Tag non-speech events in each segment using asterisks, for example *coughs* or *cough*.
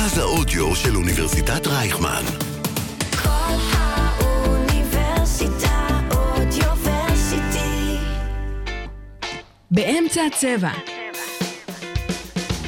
מרכז האודיו של אוניברסיטת רייכמן. כל האוניברסיטה אודיוורסיטי. באמצע הצבע.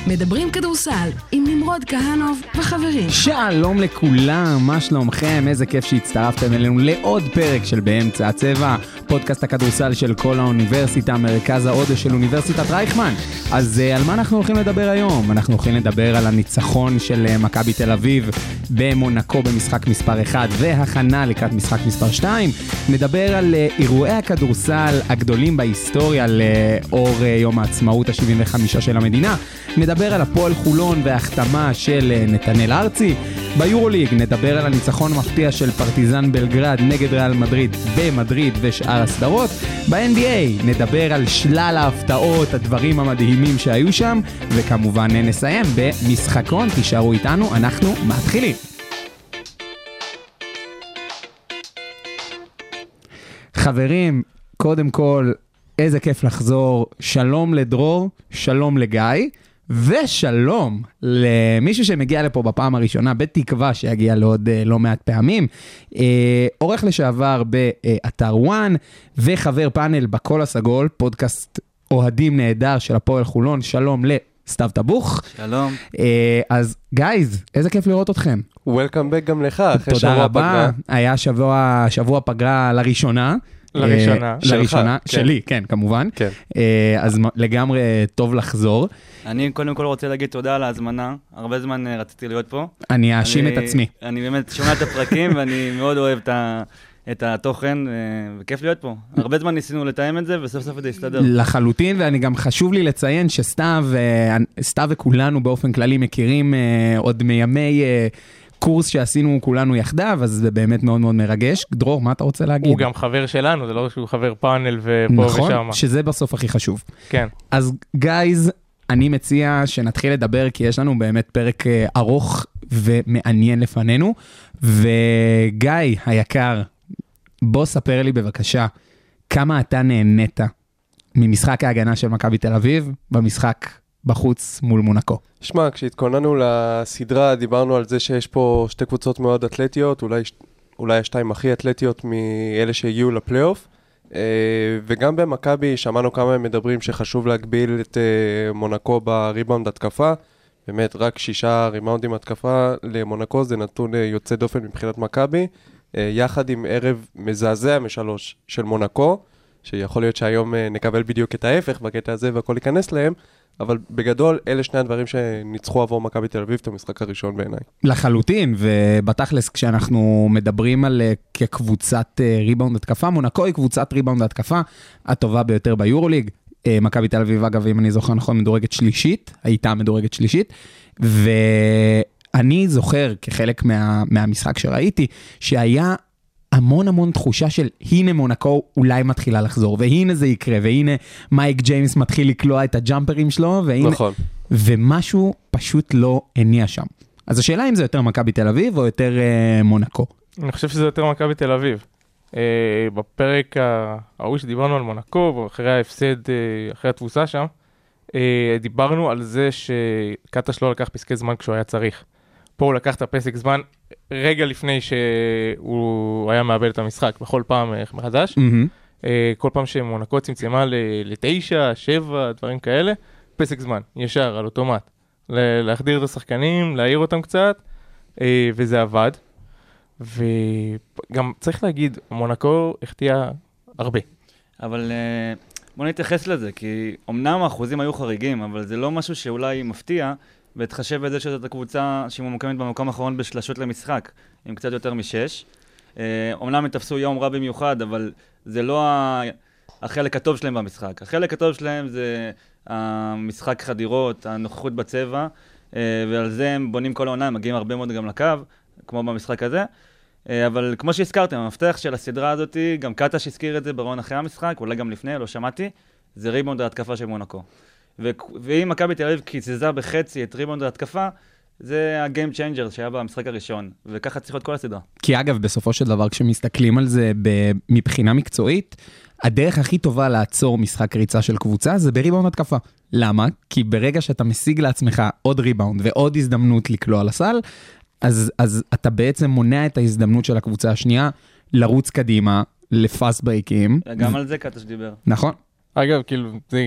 מדברים כדורסל עם נמרוד כהנוב וחברים. שלום לכולם, מה שלומכם? איזה כיף שהצטרפתם אלינו לעוד פרק של באמצע הצבע, פודקאסט הכדורסל של כל האוניברסיטה, מרכז האודיו של אוניברסיטת רייכמן. אז uh, על מה אנחנו הולכים לדבר היום? אנחנו הולכים לדבר על הניצחון של uh, מכבי תל אביב במונקו במשחק מספר 1 והכנה לקראת משחק מספר 2. נדבר על uh, אירועי הכדורסל הגדולים בהיסטוריה לאור יום העצמאות ה-75 של המדינה. נדבר על הפועל חולון וההחתמה של אה, נתנאל ארצי. ביורוליג נדבר על הניצחון המפתיע של פרטיזן בלגרד נגד ריאל מדריד במדריד ושאר הסדרות. ב-NBA נדבר על שלל ההפתעות, הדברים המדהימים שהיו שם, וכמובן נסיים במשחקון, תישארו איתנו, אנחנו מתחילים. חברים, קודם כל, איזה כיף לחזור. שלום לדרור, שלום לגיא. ושלום למישהו שמגיע לפה בפעם הראשונה, בתקווה שיגיע לעוד uh, לא מעט פעמים, uh, עורך לשעבר באתר וואן וחבר פאנל בקול הסגול, פודקאסט אוהדים נהדר של הפועל חולון, שלום לסתיו טבוך. שלום. Uh, אז גייז, איזה כיף לראות אתכם. וולקאם בק גם לך, אחרי שבוע תודה רבה, פגרה. היה שבוע, שבוע פגרה לראשונה. לראשונה, אה, לראשונה, כן. שלי, כן, כמובן. כן. אה, אז לגמרי טוב לחזור. אני קודם כל רוצה להגיד תודה על ההזמנה, הרבה זמן אה, רציתי להיות פה. אני אאשים את אני- עצמי. אני באמת שומע את הפרקים *laughs* ואני מאוד אוהב את ה... את התוכן, אה, וכיף להיות פה. הרבה זמן ניסינו לתאם את זה, וסוף סוף זה הסתדר. לחלוטין, ואני גם חשוב לי לציין שסתיו, אה, סתיו וכולנו באופן כללי מכירים אה, עוד מימי אה, קורס שעשינו כולנו יחדיו, אז זה באמת מאוד מאוד מרגש. דרור, מה אתה רוצה להגיד? הוא גם חבר שלנו, זה לא שהוא חבר פאנל ופה נכון, ושם. שזה בסוף הכי חשוב. כן. אז גייז, אני מציע שנתחיל לדבר, כי יש לנו באמת פרק אה, ארוך ומעניין לפנינו. וגיא היקר, בוא ספר לי בבקשה, כמה אתה נהנית ממשחק ההגנה של מכבי תל אביב במשחק בחוץ מול מונקו. שמע, כשהתכוננו לסדרה, דיברנו על זה שיש פה שתי קבוצות מאוד אתלטיות, אולי, אולי השתיים הכי אתלטיות מאלה שהגיעו לפלייאוף. אה, וגם במכבי שמענו כמה הם מדברים שחשוב להגביל את אה, מונקו בריבאונד התקפה. באמת, רק שישה ריבאונדים התקפה למונקו זה נתון אה, יוצא דופן מבחינת מכבי. יחד עם ערב מזעזע משלוש של מונקו, שיכול להיות שהיום נקבל בדיוק את ההפך בקטע הזה והכל ייכנס להם. אבל בגדול, אלה שני הדברים שניצחו עבור מכבי תל אביב את המשחק הראשון בעיניי. לחלוטין, ובתכלס כשאנחנו מדברים על אה, כקבוצת אה, ריבאונד התקפה, מונקו היא קבוצת ריבאונד התקפה הטובה ביותר ביורוליג. אה, מכבי תל אביב, אגב, אם אני זוכר נכון, מדורגת שלישית, הייתה מדורגת שלישית, ואני זוכר כחלק מה, מהמשחק שראיתי, שהיה המון המון תחושה של הנה מונקו אולי מתחילה לחזור, והנה זה יקרה, והנה מייק ג'יימס מתחיל לקלוע את הג'אמפרים שלו, והנה... נכון. ומשהו פשוט לא הניע שם. אז השאלה אם זה יותר מכבי תל אביב או יותר אה, מונקו. אני חושב שזה יותר מכבי תל אביב. אה, בפרק ההוא שדיברנו על מונקו, אחרי ההפסד, אה, אחרי התבוסה שם, אה, דיברנו על זה שקטש לא לקח פסקי זמן כשהוא היה צריך. פה הוא לקח את הפסק זמן רגע לפני שהוא היה מאבד את המשחק, בכל פעם אה, מחדש. אה, כל פעם שמונקו צמצמה ל- לתשע, שבע, דברים כאלה, פסק זמן, ישר, על אוטומט. להחדיר את השחקנים, להעיר אותם קצת, אה, וזה עבד. וגם צריך להגיד, מונקו החטיאה הרבה. אבל בוא נתייחס לזה, כי אמנם האחוזים היו חריגים, אבל זה לא משהו שאולי מפתיע, בהתחשב בזה שזאת הקבוצה שממוקמת במקום האחרון בשלשות למשחק, עם קצת יותר משש. אה, אמנם הם תפסו יום רע במיוחד, אבל זה לא החלק הטוב שלהם במשחק. החלק הטוב שלהם זה המשחק חדירות, הנוכחות בצבע, אה, ועל זה הם בונים כל העונה, הם מגיעים הרבה מאוד גם לקו, כמו במשחק הזה. אה, אבל כמו שהזכרתם, המפתח של הסדרה הזאת, גם קטש הזכיר את זה ברון אחרי המשחק, אולי גם לפני, לא שמעתי, זה ריבאונד ההתקפה של מונקו. ו- ואם מכבי תל אביב קיזזה בחצי את ריבאונד ההתקפה, זה ה game changer שהיה במשחק הראשון, וככה צריך להיות כל הסדרה. כי אגב, בסופו של דבר, כשמסתכלים על זה מבחינה מקצועית, הדרך הכי טובה לעצור משחק ריצה של קבוצה זה בריבאונד התקפה. למה? כי ברגע שאתה משיג לעצמך עוד ריבאונד ועוד הזדמנות לקלוע לסל, אז, אז אתה בעצם מונע את ההזדמנות של הקבוצה השנייה לרוץ קדימה, ל fast break ים. גם על זה קטש דיבר. נכון. אגב, כאילו, זה,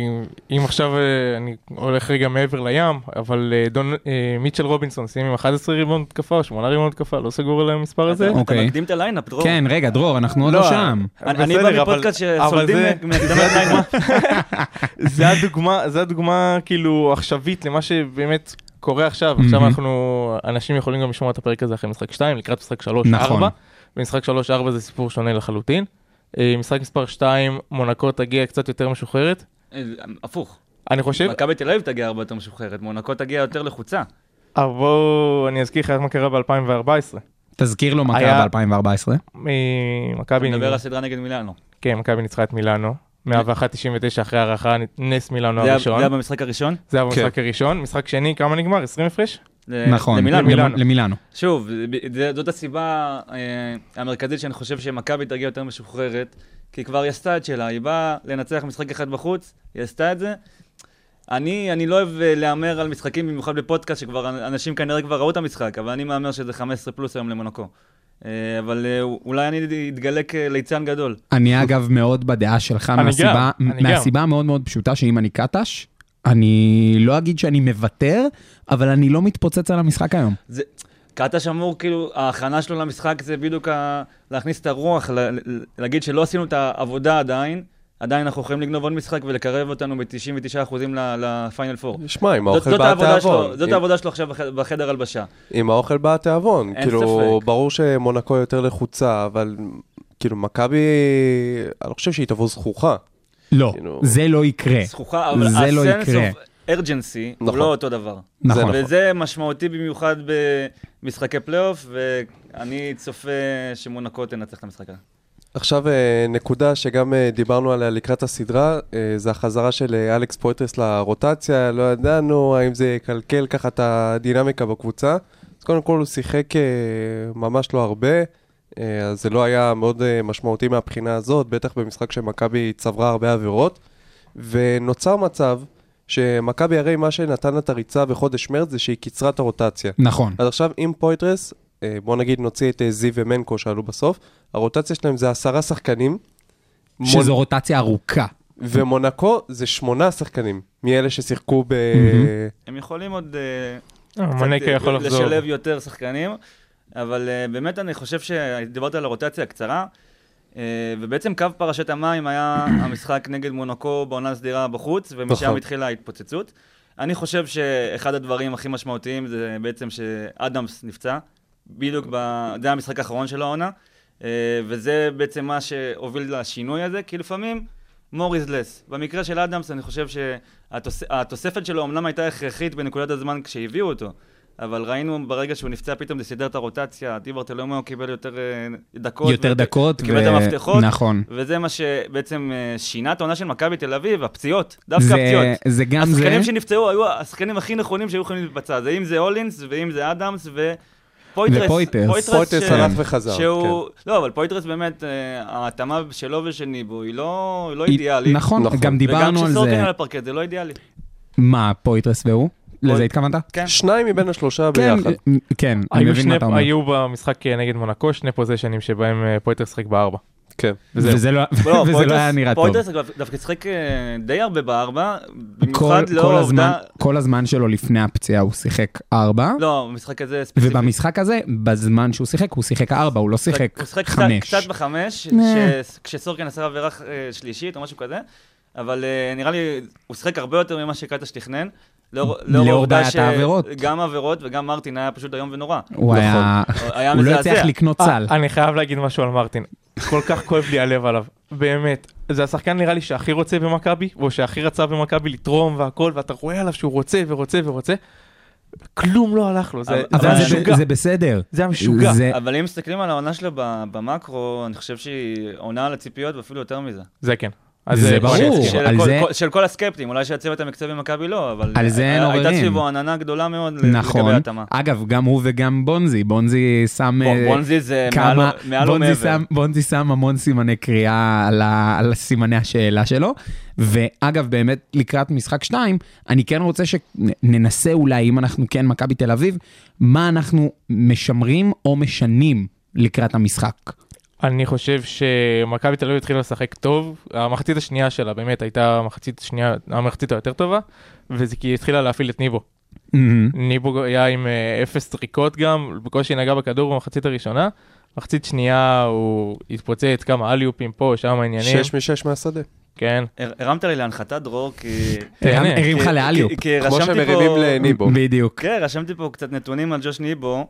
אם עכשיו אה, אני הולך רגע מעבר לים, אבל אה, דון, אה, מיטשל רובינסון סיים עם 11 ריבאונד התקפה, 8 ריבאונד התקפה, לא סגור על המספר הזה? אתה אוקיי. מקדים את ה lineup, דרור. כן, רגע, דרור, אנחנו עוד לא, לא שם. אני בא מפודקאסט שסולדים זה- מהקדמת lineup. *laughs* זה הדוגמה, זה הדוגמה כאילו עכשווית למה שבאמת קורה עכשיו. עכשיו. אנחנו, אנשים יכולים גם לשמוע את הפרק הזה אחרי משחק 2, לקראת משחק 3, נכון. 4. במשחק 3, 4 זה סיפור שונה לחלוטין. אה, משחק מספר 2, מונקו תגיע קצת יותר משוחררת. אה, הפוך. אני חושב, מכבי תל אביב תגיע הרבה יותר משוחררת, מונקו תגיע יותר לחוצה. אבל בואו אני אזכיר לך מה קרה ב-2014. תזכיר לו מה קרה ב-2014. מכבי נדבר על הסדרה נגד מילאנו. כן, מכבי ניצחה את מילאנו. 101-99 אחרי הערכה, נס מילאנו הראשון. זה היה במשחק הראשון? זה היה במשחק הראשון. משחק שני, כמה נגמר? 20 הפרש? נכון, למילאנו. למילאנו. למילאנו. שוב, זה- זאת הסיבה אה, המרכזית שאני חושב שמכבי תגיע יותר משוחררת, כי כבר היא עשתה את שלה, היא באה לנצח משחק אחד בחוץ, היא עשתה את זה. אני, אני לא אוהב אה, להמר על משחקים, במיוחד בפודקאסט, שכבר אנשים כנראה כבר ראו את המשחק, אבל אני מהמר שזה 15 פלוס היום למונקו. אה, אבל אולי אני אתגלק אה, ליצן גדול. אני אגב מאוד בדעה שלך מהסיבה. מהסיבה המאוד מאוד פשוטה שאם אני קטש, אני לא אגיד שאני מוותר, אבל אני לא מתפוצץ על המשחק היום. זה, קטש אמור, כאילו, ההכנה שלו למשחק זה בדיוק ה... להכניס את הרוח, ל... ל- להגיד שלא עשינו את העבודה עדיין, עדיין אנחנו יכולים לגנוב עוד משחק ולקרב אותנו ב-99% לפיינל פור. שמע, עם זאת, האוכל בא התיאבון. שלו, זאת העבודה שלו עכשיו בח- בחדר הלבשה. עם האוכל בא התיאבון. אין כאילו, ספק. ברור שמונקו יותר לחוצה, אבל כאילו, מכבי, אני לא חושב שהיא תבוא זחוחה. לא, כאילו- זה לא יקרה. זחוחה, אבל זה לא יקרה. of urgency הוא נכון. לא אותו דבר. נכון. נכון. וזה משמעותי במיוחד במשחקי פלייאוף, ואני צופה שמונקו תנצח את המשחק הזה. עכשיו אה, נקודה שגם אה, דיברנו עליה לקראת הסדרה, אה, זה החזרה של אלכס פויטרס לרוטציה, לא ידענו האם זה יקלקל ככה את הדינמיקה בקבוצה. אז קודם כל הוא שיחק ממש לא הרבה, אז זה לא היה מאוד אה, משמעותי מהבחינה הזאת, בטח במשחק שמכבי צברה הרבה עבירות. ונוצר מצב שמכבי הרי מה שנתן לה את הריצה בחודש מרץ זה שהיא קיצרה את הרוטציה. נכון. אז עכשיו עם פויטרס, אה, בוא נגיד נוציא את אה, זיו ומנקו שעלו בסוף, הרוטציה שלהם זה עשרה שחקנים, מונ- שזו רוטציה ארוכה. ומונקו זה שמונה שחקנים, מאלה ששיחקו ב... הם יכולים עוד... אה, אה, אה, יכול לחזור. לשלב יותר שחקנים, אבל uh, באמת אני חושב שדיברת על הרוטציה הקצרה, uh, ובעצם קו פרשת המים היה *coughs* המשחק נגד מונקו בעונה סדירה בחוץ, ומשם נכון. התחילה ההתפוצצות. אני חושב שאחד הדברים הכי משמעותיים זה בעצם שאדמס נפצע, בדיוק, ב... זה המשחק האחרון של העונה, uh, וזה בעצם מה שהוביל לשינוי הזה, כי לפעמים more is less. במקרה של אדמס אני חושב שהתוספת שלו אמנם הייתה הכרחית בנקודת הזמן כשהביאו אותו, אבל ראינו ברגע שהוא נפצע פתאום זה סידר את הרוטציה, די ברתולומיאו קיבל יותר אה, דקות. יותר ו- דקות. קיבל את המפתחות. נכון. וזה מה שבעצם אה, שינה את העונה של מכבי תל אביב, הפציעות, דווקא זה- הפציעות. זה גם זה. השחקנים שנפצעו היו השחקנים הכי נכונים שהיו יכולים להיפצע, זה אם זה הולינס ואם זה אדמס ופויטרס. ופויטרס. פויטרס ש- הלך וחזר, שהוא, לא, אבל פויטרס באמת, אה, ההתאמה שלו ושל ניבו היא לא לא אידיאלית. נכון, נכון. גם דיברנו וגם על זה. על הפרקט זה לא אידיאלי. מה, פויטרס והוא? לזה התכוונת? כן. שניים מבין השלושה כן, ביחד. כן, אני היו, מבין מה אתה אומר. היו במשחק נגד מונקו שני פוזיישנים שבהם אה, פויטר שיחק בארבע. כן. וזה לא לא, *laughs* פויטרס- לא היה נראה טוב. פויטרס אגב, דווקא שיחק אה, די הרבה בארבע, כל, במיוחד הזמן, העובדה... כל הזמן שלו לפני הפציעה הוא שיחק ארבע, לא, במשחק הזה ספציפית. ובמשחק הזה, בזמן שהוא שיחק, הוא שיחק ארבע, הוא לא שיחק הוא שיחק קצת, חמש. בחמש, כשסורקין עשה עבירה אה, שלישית או משהו כזה, אבל אה, נראה לי, הוא שיחק הרבה יותר ממה שקטש תכנן. לאור לאור בעיית העבירות. גם עבירות וגם מרטין היה פשוט איום ונורא. הוא היה... היה הוא לא. הצליח לקנות סל. אה, אני חייב להגיד משהו על מרטין. כל כך כואב לי הלב עליו. באמת. זה השחקן נראה לי שהכי רוצה במכבי, או שהכי רצה במכבי לתרום והכל, ואתה רואה עליו שהוא רוצה ורוצה ורוצה. כלום לא הלך לו, זה אבל- זה זה, משוגע. זה בסדר. זה היה משוגע. זה, אבל אם מסתכלים על העונה שלו ב- במקרו, אני חושב שהיא עונה על הציפיות ואפילו יותר מזה. זה כן. אז זה אה, ברור. של על כל- זה- כל- של כל הסקפטים, אולי של הצוות המקצועי במכבי לא, אבל על זה אין היה- הייתה עוררין. סביבו עננה גדולה מאוד נכון. לגבי ההתאמה. אגב, גם הוא וגם בונזי. בונזי שם... אה, בונזי זה מעל כמה... מעל בונזי ומעבר. בונזי שם המון סימני קריאה על, ה, על סימני השאלה שלו. ואגב, באמת, לקראת משחק 2, אני כן רוצה שננסה אולי, אם אנחנו כן מכבי תל אביב, מה אנחנו משמרים או משנים לקראת המשחק. אני חושב שמכבי תל אביב התחילה לשחק טוב, המחצית השנייה שלה באמת הייתה המחצית השנייה, המחצית היותר טובה, וזה כי היא התחילה להפעיל את ניבו. מהמם. ניבו היה עם אה, אפס טריקות גם, בקושי נגע בכדור במחצית הראשונה. מחצית שנייה הוא התפוצץ כמה אליופים פה, שם העניינים. שש משש מהשדה. כן. הר- הרמת לי להנחתה, דרור, כי... תהנה. הרים לך כי- לאליופ. כמו שמרימים פה... לניבו. *laughs* בדיוק. כן, רשמתי פה קצת נתונים על ג'וש ניבו,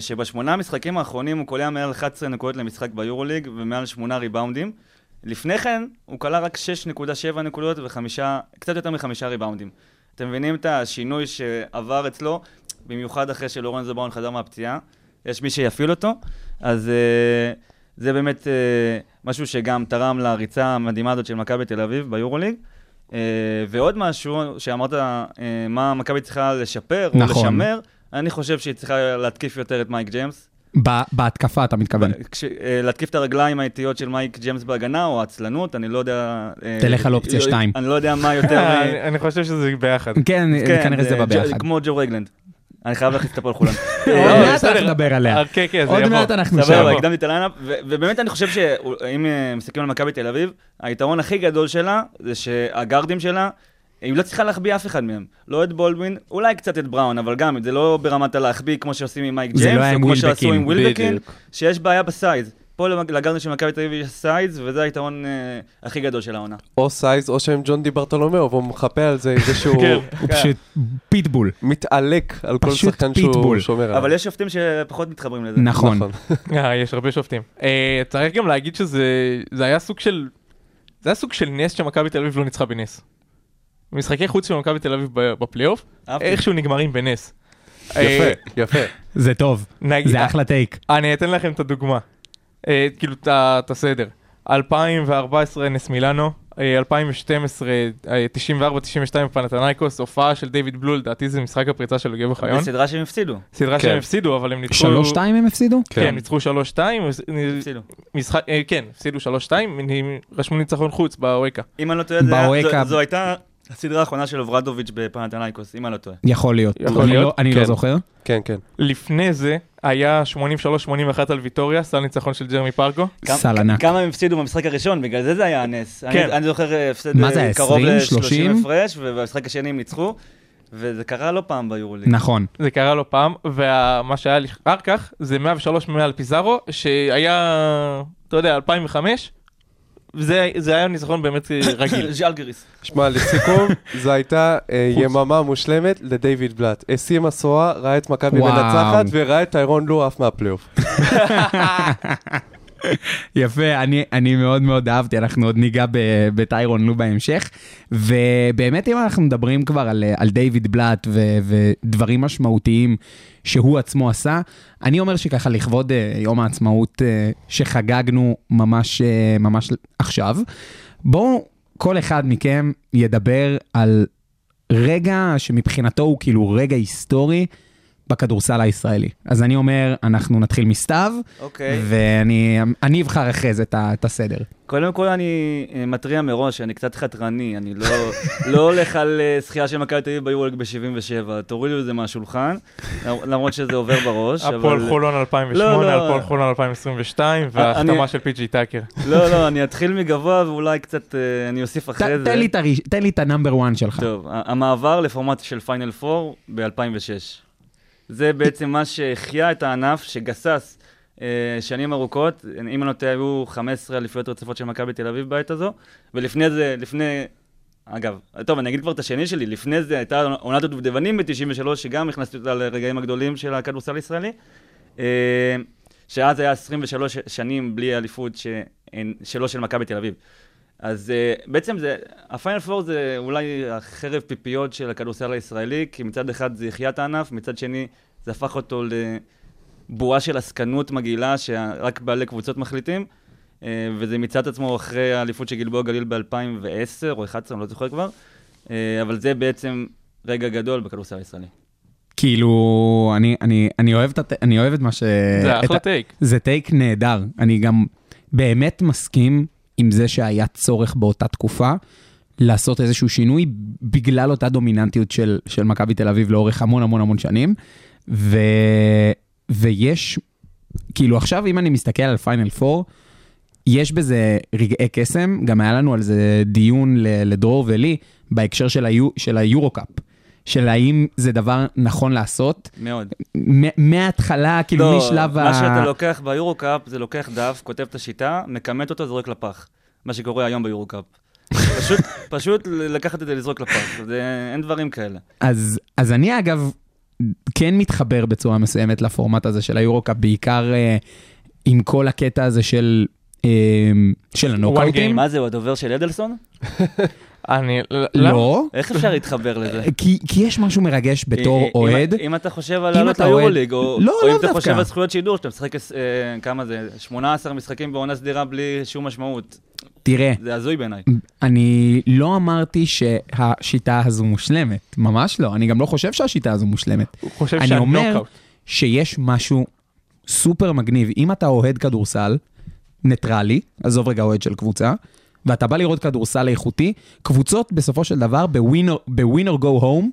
שבשמונה המשחקים האחרונים הוא קולע מעל 11 נקודות למשחק ביורוליג ומעל 8 ריבאונדים. לפני כן הוא קלע רק 6.7 נקודות וחמישה, קצת יותר מחמישה ריבאונדים. אתם מבינים את השינוי שעבר אצלו, במיוחד אחרי שלורנזו בראון חזר מהפציעה. יש מי שיפעיל אותו, אז אה, זה באמת אה, משהו שגם תרם לריצה המדהימה הזאת של מכבי תל אביב ביורוליג. אה, ועוד משהו שאמרת, אה, מה מכבי צריכה לשפר או נכון. לשמר, אני חושב שהיא צריכה להתקיף יותר את מייק ג'יימס. ב- בהתקפה אתה מתכוון. כש, אה, להתקיף את הרגליים האיטיות של מייק ג'יימס בהגנה, או עצלנות, אני לא יודע... אה, תלך על אופציה לא- שתיים. אני לא יודע מה יותר... אה, *laughs* אני אני חושב שזה ביחד. כן, כנראה זה בא ג'- ביחד. כמו ג'ו רגלנד. אני חייב להכניס את הפועל חולון. *laughs* עוד מעט בסדר. אנחנו נדבר עליה. כן, כן, זה עוד יבוא. מעט אנחנו שם. סבבה, הקדמתי את ה line-up, ו- ובאמת אני חושב שאם מסתכלים על מכבי תל אביב, היתרון הכי גדול שלה זה שהגארדים שלה, היא לא צריכה להחביא אף אחד מהם. לא את בולדווין, אולי קצת את בראון, אבל גם, זה לא ברמת הלהחביא כמו שעושים עם מייק לא ג'יימס, היה או כמו שעשו. עם ווילבקין. שיש בעיה ב size. פה לגארדים של מכבי תל אביב יש size, וזה היתרון אה, הכי גדול של העונה. או size או שהם ג'ון די ברטולומיאו, והוא מחפה על זה עם זה *laughs* שהוא כן. הוא פשוט פיטבול. מתעלק על כל שחקן שהוא פיטבול. שומר עליו. אבל יש שופטים שפחות מתחברים לזה. נכון. *laughs* אה, יש הרבה שופטים. אה, צריך גם להגיד שזה זה היה סוג של... זה היה סוג של נס שמכבי תל אביב לא ניצחה בנס. משחקי חוץ של מכבי תל אביב ב- בפלייאוף. איכשהו נגמרים בנס. יפה, אה, יפה. זה טוב. זה אחלה take. אני אתן לכם את הדוגמה. אה, כאילו את הסדר. 2014 נס מילאנו, אה, 2012 אה, 94-92 פנאתינייקוס, הופעה של דיוויד בלול, לדעתי זה משחק הפריצה של גב אוחיון. בסדרה שהם הפסידו. סדרה כן. שהם הפסידו, אבל הם ניצחו... שלוש שתיים הם הפסידו? כן, הם ניצחו 3-2, הפסידו. משחק, אה, כן, הפסידו 3-2, הם רשמו ניצחון חוץ באואקה. אם אני לא טועה, זו הייתה הסדרה האחרונה של אוברדוביץ' בפנתנייקוס, אם אני לא טועה. יכול להיות. יכול אני להיות, לא- אני לא כן. זוכר. כן, כן. לפני זה היה 83-81 על ויטוריה, סל ניצחון של ג'רמי. כמה- סל ענק. כמה הם הפסידו במשחק הראשון, בגלל זה זה היה הנס. כן. אני, אני זוכר אה, הפסד מה זה אה, קרוב 20, ל-30 30? הפרש, ובמשחק השני הם ניצחו, וזה קרה לא פעם ביורוליג. נכון. זה קרה לא פעם, ומה שהיה לי אחר כך זה 103 מעל פיזארו, שהיה, אתה יודע, 2005, וזה זה היה ניצחון באמת רגיל. *laughs* ז'אלגריס. שמע, לסיכום, זו הייתה אה, יממה מושלמת לדיוויד בלאט. השיא משואה, ראה את מכבי. מנצחת, וראה את טיירון לו עף מהפלייאוף. *laughs* יפה, אני, אני מאוד מאוד אהבתי, אנחנו עוד ניגע בטיירון לו בהמשך. ובאמת, אם אנחנו מדברים כבר על, על דיוויד בלאט ו, ודברים משמעותיים שהוא עצמו עשה, אני אומר שככה לכבוד אה, יום העצמאות אה, שחגגנו ממש, אה, ממש עכשיו, בואו כל אחד מכם ידבר על רגע שמבחינתו הוא כאילו רגע היסטורי בכדורסל הישראלי. אז אני אומר, אנחנו נתחיל מסתיו, אוקיי. ואני אני אבחר אחרי זה את את הסדר. קודם כל אני אה, מתריע מראש, אני קצת חתרני, אני לא, לא הולך על אה, זכייה של מכבי תל אביב ביורוליג ב-77, תורידו את זה מהשולחן, למרות שזה עובר בראש, הפועל חולון לא, 2008, לא. הפועל חולון 2022, אני- וההחתמה של פי.ג'י טאקר. לא, לא, אני אתחיל מגבוה ואולי קצת אה, אני אוסיף ת- אחרי זה. תן לי את ה number 1 שלך. טוב, המעבר לפורמט של final 4 ב-2006. זה בעצם מה שהחיה את הענף, שגסס אה, שנים ארוכות. אם אני לא טועה, היו 15 אליפויות רצופות של מכבי תל אביב בעת הזו, ולפני זה, לפני... אגב, טוב, אני אגיד כבר את השני שלי, לפני זה הייתה עונת הדובדבנים ב-93, שגם הכנסתי אותה לרגעים הגדולים של הכדורסל הישראלי, אה, שאז היה 23 שנים בלי אליפות שלא של מכבי תל אביב. אז uh, בעצם זה, הפיינל פור זה אולי החרב פיפיות של הכדורסל הישראלי, כי מצד אחד זה יחיית הענף, מצד שני זה הפך אותו לבועה של עסקנות מגעילה, שרק בעלי קבוצות מחליטים. אה, וזה מיצה את עצמו אחרי האליפות של גלבוע גליל ב-2010 או 2011, אני לא זוכר כבר, אה, אבל זה בעצם רגע גדול בכדורסל הישראלי. כאילו, אני, אני, אני, אוהב את, אני אוהב את מה ש... זה אחלה טייק. זה טייק נהדר. אני גם באמת מסכים עם זה שהיה צורך באותה תקופה לעשות איזשהו שינוי בגלל אותה דומיננטיות של, של מכבי תל אביב לאורך המון המון המון שנים. ו, ויש, כאילו עכשיו אם אני מסתכל על פיינל 4, יש בזה רגעי קסם, גם היה לנו על זה דיון לדרור ולי בהקשר של, היו, של היורו-קאפ. של האם זה דבר נכון לעשות, מאוד. מההתחלה, כאילו משלב לא, מה ה... שאתה לוקח ביורו-קאפ, זה לוקח דף, כותב את השיטה, מכמת אותו, זורק לפח. מה שקורה היום ביורו-קאפ. *laughs* פשוט, פשוט לקחת את זה, לזרוק לפח. זה, אין דברים כאלה. אז, אז אני אגב כן מתחבר בצורה מסוימת לפורמט הזה של היורו-קאפ, בעיקר אה, עם כל הקטע הזה של, אה, של הנוקאוטים. game. מה זה, הוא הדובר של אדלסון? *laughs* אני... לא, איך אפשר להתחבר לזה? כי, כי יש משהו מרגש בתור אם- אוהד. אם, אם אתה חושב על אם לעלות ליורוליג, או, לא, או לאו אם אתה. חושב על זכויות שידור, שאתה משחק, אה, כמה זה, 18 משחקים בעונה סדירה בלי שום משמעות. תראה, זה הזוי בעיניי. אני לא אמרתי שהשיטה הזו מושלמת, ממש לא. אני גם לא חושב שהשיטה הזו מושלמת. הוא חושב אני אומר. שיש משהו סופר מגניב. אם אתה אוהד כדורסל, ניטרלי, עזוב רגע אוהד של קבוצה, ואתה בא לראות כדורסל איכותי, קבוצות בסופו של דבר בווינר גו הום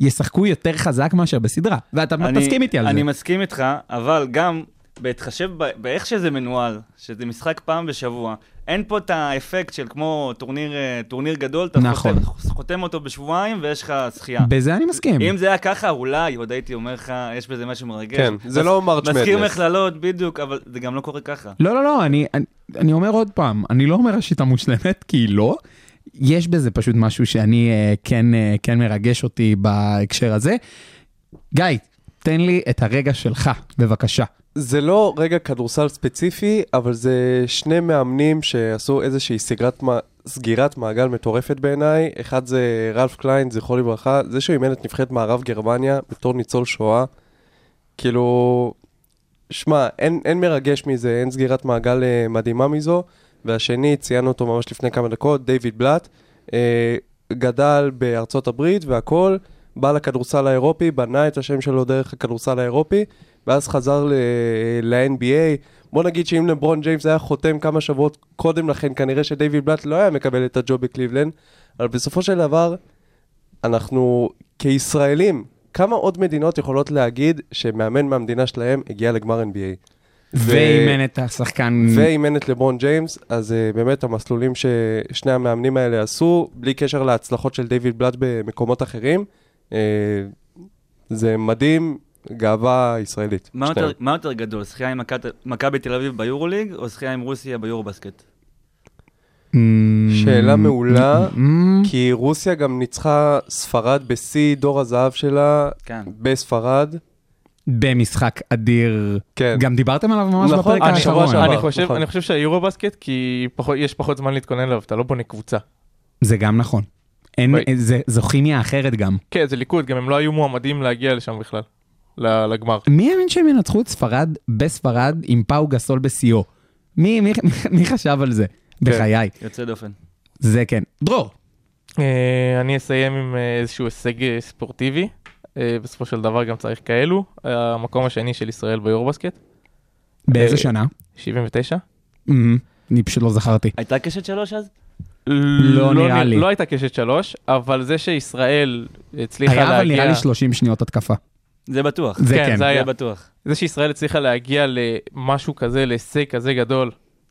ישחקו יותר חזק מאשר בסדרה. ואתה אני- תסכים איתי על אני זה. מסכים איתך, אבל גם בהתחשב באיך שזה מנוהל, שזה משחק פעם בשבוע, אין פה את האפקט של כמו טורניר, אה, טורניר גדול, אתה נכון. חותם, חותם אותו בשבועיים ויש לך זכייה. בזה אני מסכים. אם זה היה ככה, אולי עוד הייתי אומר לך, יש בזה משהו מרגש. כן, זה לא March מזכיר Madness. מכללות, בדיוק, אבל זה גם לא קורה ככה. לא, לא, לא, אני, אני, אני אומר עוד פעם, אני לא אומר השיטה מושלמת, כי היא לא. יש בזה פשוט משהו שאני אה, כן, אה, כן מרגש אותי בהקשר הזה. גיא, תן לי את הרגע שלך, בבקשה. זה לא רגע כדורסל ספציפי, אבל זה שני מאמנים שעשו איזושהי סגרת, סגירת מעגל מטורפת בעיניי. אחד זה רלף קליין, זכרו לברכה, זה שהוא אימן את נבחרת מערב גרמניה בתור ניצול שואה. כאילו, שמע, אין, אין מרגש מזה, אין סגירת מעגל אה, מדהימה מזו. והשני, ציינו אותו ממש לפני כמה דקות, דיוויד בלאט, אה, גדל בארצות הברית והכל, בא לכדורסל האירופי, בנה את השם שלו דרך הכדורסל האירופי, ואז חזר ל-NBA. בוא נגיד שאם לברון ג'יימס היה חותם כמה שבועות קודם לכן, כנראה שדייוויד בלאט לא היה מקבל את ה job בקליבלנד, אבל בסופו של דבר, אנחנו כישראלים, כמה עוד מדינות יכולות להגיד שמאמן מהמדינה שלהם הגיע לגמר NBA? ואימן את השחקן... ואימן את לברון ג'יימס, אז uh, באמת המסלולים ששני המאמנים האלה עשו, בלי קשר להצלחות של דיוויד בלאט במקומות אחרים, uh, זה מדהים, גאווה ישראלית. מה. יותר, מה יותר גדול, זכייה עם מכבי תל אביב ביורוליג, או זכייה עם רוסיה ביורובסקט? שאלה מעולה, אמ, כי רוסיה גם ניצחה ספרד בשיא דור הזהב שלה, כן. בספרד. במשחק אדיר. כן. גם דיברתם עליו ממש נכון, בפרק אני האחרון. אני חושב, נכון. אני חושב שהיורו-בסקט, כי פחות, יש פחות זמן להתכונן אליו, אתה לא בונה קבוצה. זה גם נכון. אין. זה, זו כימיה אחרת גם. כן, זה ליכוד, גם הם לא היו מועמדים להגיע לשם בכלל, לגמר. מי האמין שהם ינצחו את ספרד בספרד עם פאו גסול בשיאו? מי, מי, *laughs* מי, חשב על זה? בחיי. יוצא דופן. זה כן. דרור. אה, אני אסיים עם אה, איזשהו הישג אה, ספורטיבי. אה, בסופו של דבר גם צריך כאלו. המקום השני של ישראל ביורבסקט, באיזה אה, שנה? 79. אמ, אני פשוט לא זכרתי. הייתה קשת שלוש אז? לא נראה נ- לי. לא הייתה קשת שלוש, אבל זה שישראל הצליחה היה אבל להגיע... נראה לי 30 שניות התקפה. זה בטוח. זה כן, כן. זה היה. זה בטוח. זה שישראל הצליחה להגיע למשהו כזה, להישג כזה גדול,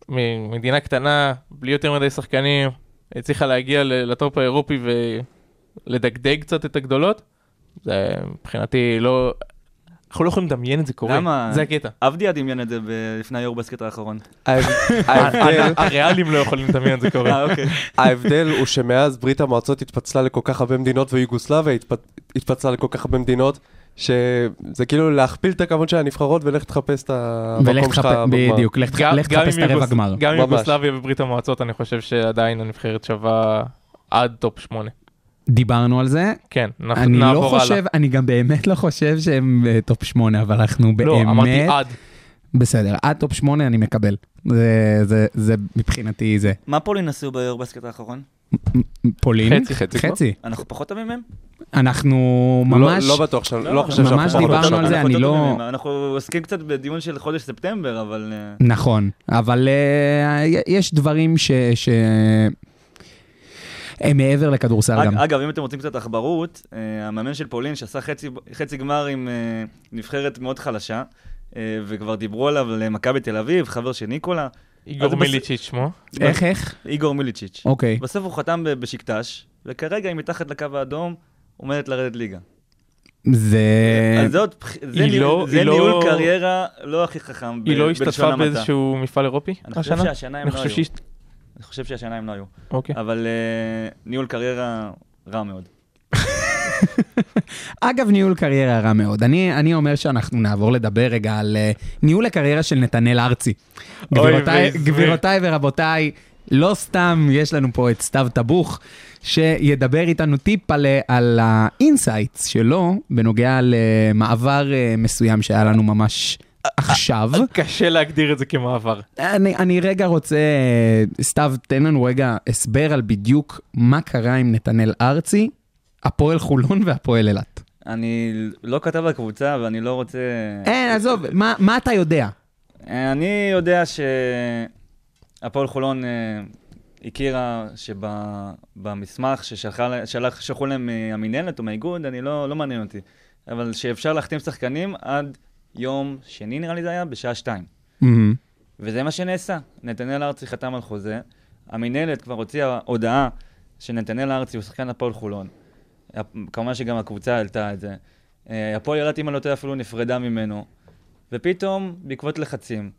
ממדינה קטנה, בלי יותר מדי שחקנים, הצליחה להגיע לטופ האירופי ולדגדג קצת את הגדולות, זה מבחינתי לא... אנחנו לא יכולים לדמיין את זה קורה, למה? זה הקטע. עבדיה דמיין את זה לפני היורבסקט האחרון. ההב- *laughs* ההבדל, *laughs* הריאלים לא יכולים לדמיין את זה קורה. אה, אוקיי. ההבדל הוא שמאז ברית המועצות התפצלה לכל כך הרבה מדינות ויוגוסלביה התפ- התפצלה לכל כך הרבה מדינות, שזה כאילו להכפיל את הכמות של הנבחרות ולך תחפש את המקום שלך בגמר. בדיוק, לך תחפש את הרבע גמר. גם עם. יוגוסלביה וברית המועצות, אני חושב שעדיין הנבחרת שווה עד top 8. דיברנו על זה. כן, נח- אני לא נעבור הלאה. חושב, אני גם באמת לא חושב שהם אה, top 8, אבל אנחנו לא, אמרתי באמת, עד. בסדר, עד top 8 אני מקבל. זה, זה, זה מבחינתי זה. מה פולין עשו ביורובאסקט האחרון? פולין? חצי, חצי? חצי. אנחנו פחות טובים מהם? אנחנו לא- ממש... לא בטוח, שאני- לא חושב שאנחנו ממש דיברנו. על זה, אני לא-. אנחנו עוסקים קצת בדיון של חודש ספטמבר, אבל... אה, נכון, אבל אה, יש דברים ש... ש... הם מעבר לכדורסל גם. אגב, אם אתם רוצים קצת עכברות, אה, המאמן של פולין שעשה חצי, חצי גמר עם נבחרת מאוד חלשה, וכבר דיברו עליו למכבי תל אביב, חבר של ניקולה, איגור מיליצ'יץ' שמו. איך, איך? איגור מיליצ'יץ'. אוקיי. בסוף הוא חתם בשקטש, וכרגע היא מתחת לקו האדום, עומדת לרדת ליגה. זה... אז בח- זה ניהול- לא- זה לא- ניהול קריירה לא הכי חכם ב- היא לא בלשון השתתפה. באיזשהו מפעל אירופי אני חושב השנה? שהשנה הם אני לא חושב היו. שהיא... אני חושב שהשנה הם לא היו. אוקיי. אבל אה, ניהול קריירה רע מאוד. *laughs* אגב, ניהול קריירה רע מאוד. אני, אני אומר שאנחנו נעבור לדבר רגע על uh, ניהול הקריירה של נתנאל ארצי. גבירותיי ורבותיי, לא סתם יש לנו פה את סתיו טבוך, שידבר איתנו טיפ על, אה, על ה insights שלו בנוגע למעבר אה, מסוים שהיה לנו ממש עכשיו. קשה להגדיר את זה כמעבר. אני, אני רגע רוצה, אה, סתיו, תן לנו רגע הסבר על בדיוק מה קרה עם נתנאל ארצי, הפועל חולון והפועל אילת. אני לא כתב בקבוצה ואני לא רוצה... אין, עזוב, מה, מה אתה יודע? אה, אני יודע שהפועל חולון אה, הכירה שבמסמך ששלחו להם מהמינהלת או מהאיגוד, אני לא, לא מעניין אותי, אבל שאפשר להחתים שחקנים עד יום שני נראה לי זה היה, בשעה שתיים. מהמם. וזה מה שנעשה. נתנאל ארצי חתם על חוזה, המינהלת כבר הוציאה הודעה שנתנאל ארצי הוא שחקן הפועל חולון. כמובן שגם הקבוצה העלתה את זה. אה, הפועל אילת, אם אני לא טועה, אפילו נפרדה ממנו. ופתאום, בעקבות לחצים,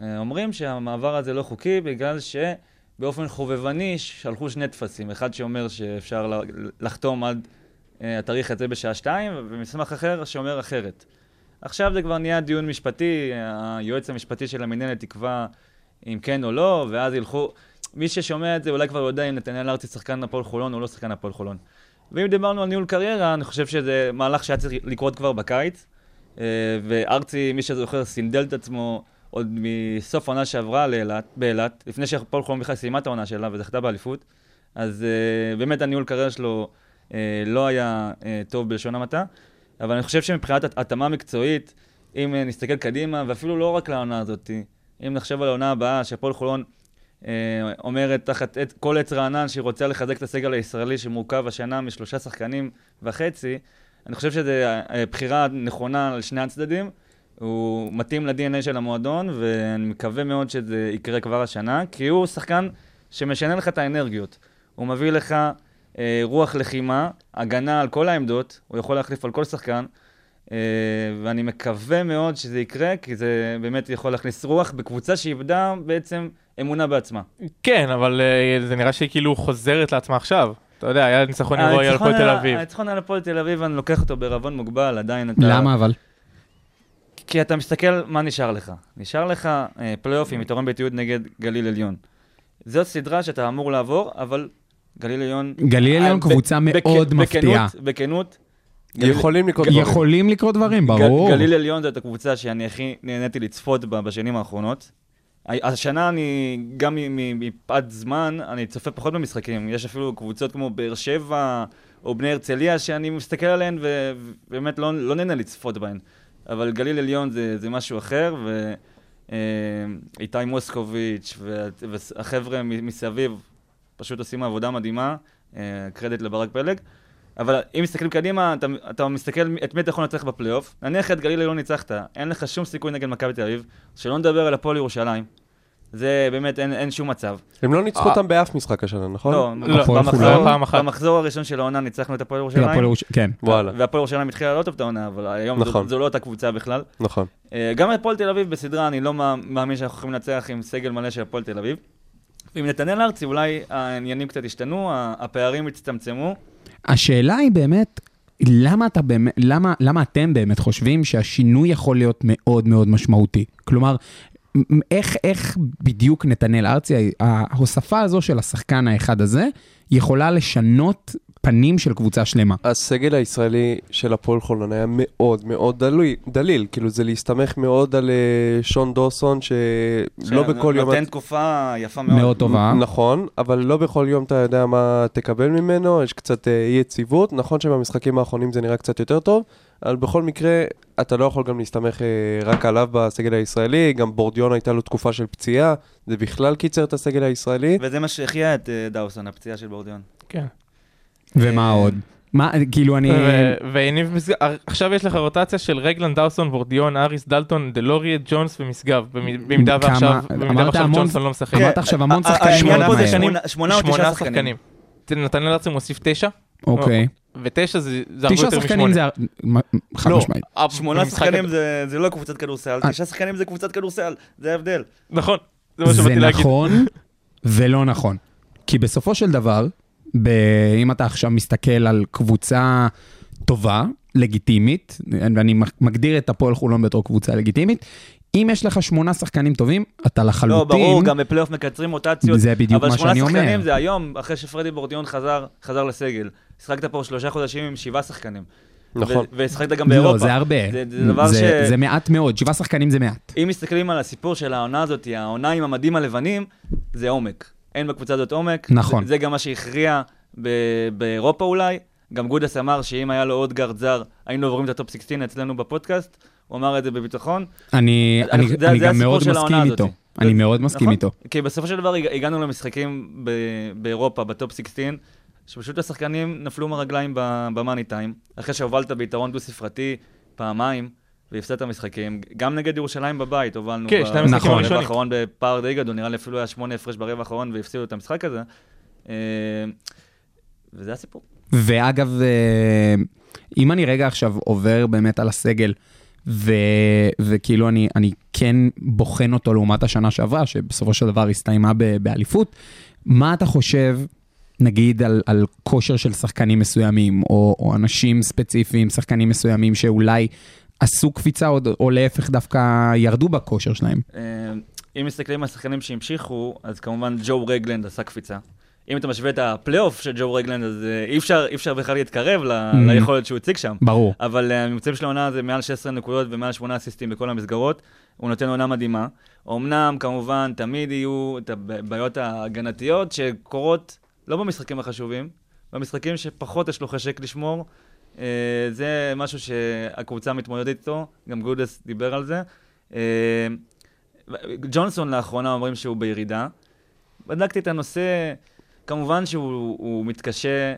אומרים שהמעבר הזה לא חוקי בגלל שבאופן חובבני שלחו שני טפסים. אחד שאומר שאפשר לחתום עד אה, התאריך הזה בשעה שתיים, ומסמך אחר שאומר אחרת. עכשיו זה כבר נהיה דיון משפטי, היועץ המשפטי של המינהלת יקבע אם כן או לא, ואז ילכו... מי ששומע את זה אולי כבר יודע אם נתנאל ארצי שחקן הפועל חולון או לא שחקן הפועל חולון. ואם דיברנו על ניהול קריירה, אני חושב שזה מהלך שהיה צריך לקרות כבר בקיץ. אה, וארצי, מי שזוכר, סינדל את עצמו עוד מסוף העונה שעברה לאילת, באילת, לפני שהפועל חולון בכלל סיימה את העונה שלה וזכתה באליפות. אז אה, באמת הניהול קריירה שלו אה, לא היה אה, טוב בלשון המעטה. אבל אני חושב שמבחינת הת- התאמה מקצועית, אם אה, נסתכל קדימה, ואפילו לא רק לעונה הזאת, אם נחשב על העונה הבאה, שהפועל חולון אה, אומרת תחת את, כל עץ רענן שהיא רוצה לחזק את הסגל הישראלי שמורכב השנה משלושה שחקנים וחצי, אני חושב שזו בחירה נכונה לשני הצדדים. הוא מתאים ל-DNA של המועדון, ואני מקווה מאוד שזה יקרה כבר השנה, כי הוא שחקן שמשנה לך את האנרגיות. הוא מביא לך אה, רוח לחימה, הגנה על כל העמדות, הוא יכול להחליף על כל שחקן, אה, ואני מקווה מאוד שזה יקרה, כי זה באמת יכול להכניס רוח בקבוצה שאיבדה בעצם אמונה בעצמה. כן, אבל אה, זה נראה שהיא כאילו חוזרת לעצמה עכשיו. אתה יודע, היה ניצחון הירואי על הפועל תל אביב. הניצחון על הפועל תל אביב, אני לוקח אותו בערבון מוגבל, עדיין אתה... למה אבל? כי אתה מסתכל מה נשאר לך. נשאר לך אה, פלייאוף עם יתרון ביתיות נגד גליל עליון. זאת סדרה שאתה אמור לעבור, אבל גליל עליון... גליל עליון אה, ב- קבוצה בכ- מאוד מפתיעה. בכנות, בכנות, יכולים לקרות דברים. יכולים לקרות דברים, גל- ברור. גליל עליון זאת הקבוצה שאני הכי נהניתי לצפות בה בשנים האחרונות. השנה אני, גם מפאת זמן, אני צופה פחות במשחקים. יש אפילו קבוצות כמו באר שבע או בני הרצליה שאני מסתכל עליהן ובאמת לא, לא נהנה לצפות בהן. אבל גליל עליון זה, זה משהו אחר, ואיתי מוסקוביץ' וה- והחבר'ה מסביב פשוט עושים עבודה מדהימה, אה, קרדיט לברק פלג. אבל אם מסתכלים קדימה, אתה, אתה מסתכל את מי אתה יכול לנצח בפלייאוף. נניח את גליל לא ניצחת, אין לך שום סיכוי נגד מכבי תל אביב, שלא נדבר על הפועל ירושלים. זה באמת, אין, אין שום מצב. הם לא ניצחו אותם באף משחק השנה, נכון? לא, לא, במחזור, אחת. במחזור הראשון של העונה ניצחנו את הפועל הפועל ירושלים. ירוש- כן. וואלה, והפועל ירושלים התחילה לא טוב את העונה, אבל היום נכון. זו, זו לא אותה קבוצה בכלל. נכון. אה, גם הפועל תל אביב בסדרה, אני לא מא- מאמין שאנחנו יכולים לנצח עם סגל מלא של הפועל תל אביב. ועם נתנאל ארצי אולי העניינים קצת השתנו, ה- הפערים הצטמצמו. השאלה היא באמת, למה, אתה באמת, למה, למה אתם באמת חושבים שהשינוי יכול להיות מאוד מאוד משמעותי? כלומר, איך, איך בדיוק נתנאל ארצי, ההוספה הזו של השחקן האחד הזה, יכולה לשנות פנים של קבוצה שלמה. הסגל הישראלי של הפועל חולון היה מאוד מאוד דליל, דליל. כאילו זה להסתמך מאוד על אה, שון דורסון, שלא בכל יום... נותן תקופה יפה מאוד. מאוד טובה. נכון, אבל לא בכל יום אתה יודע מה תקבל ממנו, יש קצת אה, אי יציבות. נכון שבמשחקים האחרונים זה נראה קצת יותר טוב, אבל בכל מקרה, אתה לא יכול גם להסתמך אה, רק עליו בסגל הישראלי, גם בורדיון הייתה לו תקופה של פציעה, זה בכלל קיצר את הסגל הישראלי. וזה מה שהחיה את אה, דאוסון, הפציעה של בורדיון. כן. ומה עוד? מה, כאילו אני... והניב עכשיו יש לך רוטציה של רגלן, דאוסון, וורדיון, אריס, דלטון, דלוריה, ג'ונס ומשגב, במ- במידה ועכשיו ג'ונסון לא משחק. אמרת עכשיו המון שחקנים העניין מאוד פה זה מהר. שמונה- או תשעה שחקנים. נתנאל ארצי מוסיף תשע, אוקיי. ותשע זה זה הרבה תשעה יותר שחקנים משמונה. זה... מ- חד לא, משמעית. ה- שמונה שחקנים זה זה לא קבוצת כדורסל, אה. תשעה שחקנים זה קבוצת כדורסל, זה ההבדל. נכון, זה מה זה שבאתי להגיד. נכון ולא נכון. כי בסופו של דבר, ב... אם אתה עכשיו מסתכל על קבוצה טובה, לגיטימית, ואני מגדיר את הפועל חולון בתור קבוצה לגיטימית, אם יש לך שמונה שחקנים טובים, אתה לחלוטין... לא, ברור, גם בפלייאוף מקצרים רוטציות. זה בדיוק מה שאני אבל שמונה אומר. שחקנים זה היום, אחרי שפרדי בורדיון חזר, חזר לסגל. שחקת פה שלושה חודשים עם שבעה שחקנים. נכון. ו- והשחקת גם באירופה. לא, זה הרבה. זה, זה דבר זה, ש... זה מעט מאוד, שבעה שחקנים זה מעט. אם מסתכלים על הסיפור של העונה הזאת, העונה עם המדים הלבנים, זה עומק. אין בקבוצה הזאת עומק. נכון. זה, זה גם מה שהכריע ב- באירופה אולי. גם גודס אמר שאם היה לו עוד גארד זר, היינו עוברים את הטופ 16 אצלנו בפודקאסט. הוא אמר את זה בביטחון. אני, זה- אני, זה- אני זה גם מאוד מסכים איתו. הזאת. אני מאוד מסכים נכון? איתו. כי בסופו של דבר הג- הגענו למשחקים ב- באירופה, בטופ 16, שפשוט השחקנים נפלו מהרגליים ב- ב money time, אחרי שהובלת ביתרון דו-ספרתי פעמיים, והפסדת משחקים. גם נגד ירושלים בבית הובלנו. כן, שני המשחקים ברבע הראשונים. האחרון בפער די גדול, נראה לי אפילו היה שמונה הפרש ברבע האחרון והפסידו את המשחק הזה. אה, וזה הסיפור. ואגב, אה, אם אני רגע עכשיו עובר באמת על הסגל, ו, וכאילו אני, אני כן בוחן אותו לעומת השנה שעברה, שבסופו של דבר הסתיימה ב, באליפות, מה אתה חושב, נגיד, על, על כושר של שחקנים מסוימים, או, או אנשים ספציפיים, שחקנים מסוימים שאולי עשו קפיצה, או, או להפך דווקא ירדו בכושר שלהם? אה, אם מסתכלים על שחקנים שהמשיכו, אז כמובן ג'ו רגלנד עשה קפיצה. אם אתה משווה את הפלייאוף של ג'ו רגלנד, אז אה, אי אפשר, אי אפשר בכלל להתקרב ל- Mhm. ליכולת שהוא הציג שם. ברור. אבל אה, הממצאים של העונה זה מעל 16 נקודות ומעל 8 אסיסטים בכל המסגרות. הוא נותן עונה מדהימה. אמנם, כמובן, תמיד יהיו את הבעיות ההגנתיות שקורות לא במשחקים החשובים, במשחקים שפחות יש לו חשק לשמור. אה, זה משהו שהקבוצה מתמודדת איתו, גם גודס דיבר על זה. אה, ג'ונסון לאחרונה אומרים שהוא בירידה. בדקתי את הנושא, כמובן שהוא הוא מתקשה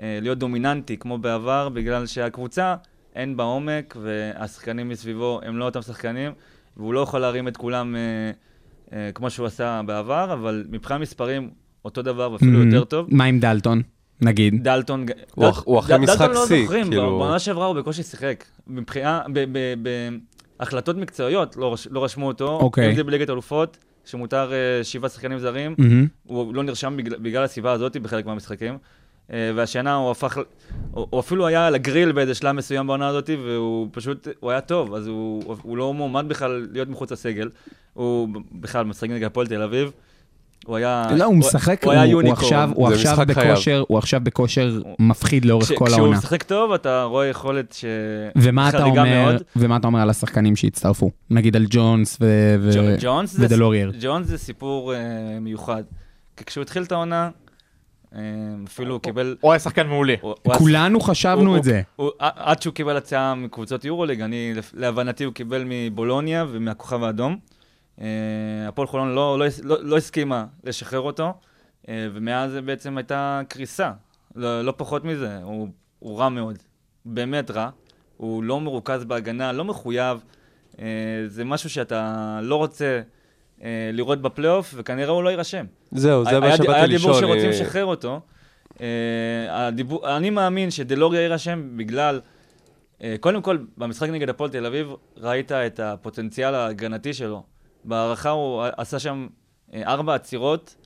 אה, להיות דומיננטי כמו בעבר, בגלל שהקבוצה אין בה עומק, והשחקנים מסביבו הם לא אותם שחקנים, והוא לא יכול להרים את כולם אה, אה, כמו שהוא עשה בעבר, אבל מבחינת מספרים, אותו דבר ואפילו Mhm. יותר טוב. מה עם דלטון, נגיד? דלטון, הוא אח- הוא אחרי דל- משחק דלטון לא שיא, זוכרים, כאילו- בעונה שעברה הוא בקושי שיחק. מבחינה, ב- ב- בהחלטות מקצועיות לא רש- לא רשמו אותו. אוקיי. זה בליגת אלופות, שמותר אה, שבעה שחקנים זרים, מהמם. הוא לא נרשם בגלל, בגלל הסיבה הזאת בחלק מהמשחקים. אה, והשנה הוא הפך, הוא, הוא אפילו היה על הגריל באיזה שלב מסוים בעונה הזאת, והוא פשוט, הוא היה טוב, אז הוא, הוא לא מועמד בכלל להיות מחוץ לסגל. הוא בכלל משחק נגד הפועל תל אביב. הוא היה... לא, הוא משחק, הוא הוא, היה הוא יוניקורן. עכשיו, הוא זה עכשיו. בכושר, הוא עכשיו בכושר מפחיד לאורך כש- כל כשהוא העונה. משחק טוב, אתה רואה יכולת ש... ומה אתה אומר, מאוד. ומה אתה אומר על השחקנים שהצטרפו? נגיד על ג'ונס ו... ו... ג'ו- ג'ונס זה- ודלורייר. ג'ונס זה סיפור אה, מיוחד. כי כשהוא התחיל את העונה, אה, אפילו הוא קיבל... הוא היה שחקן מעולה. הוא- הוא כולנו חשבנו הוא- את זה. הוא- עד שהוא קיבל הצעה מקבוצות יורוליג, אני, להבנתי, הוא קיבל מבולוניה ומהכוכב האדום. אה, הפועל חולון לא, לא, לא, לא הסכימה לשחרר אותו, אה, ומאז זה בעצם הייתה קריסה. לא, לא פחות מזה, הוא, הוא רע מאוד. באמת רע. הוא לא מרוכז בהגנה, לא מחויב. אה, זה משהו שאתה לא רוצה לראות בפלייאוף, וכנראה הוא לא יירשם. זהו, זה מה היה- שבאתי היה לשאול. דיבור שרוצים לשחרר אותו. הדיבור, אני מאמין שדלוריה יירשם בגלל, קודם כל, במשחק נגד הפועל תל אביב, ראית את הפוטנציאל ההגנתי שלו. בהערכה הוא עשה שם אה, ארבע עצירות,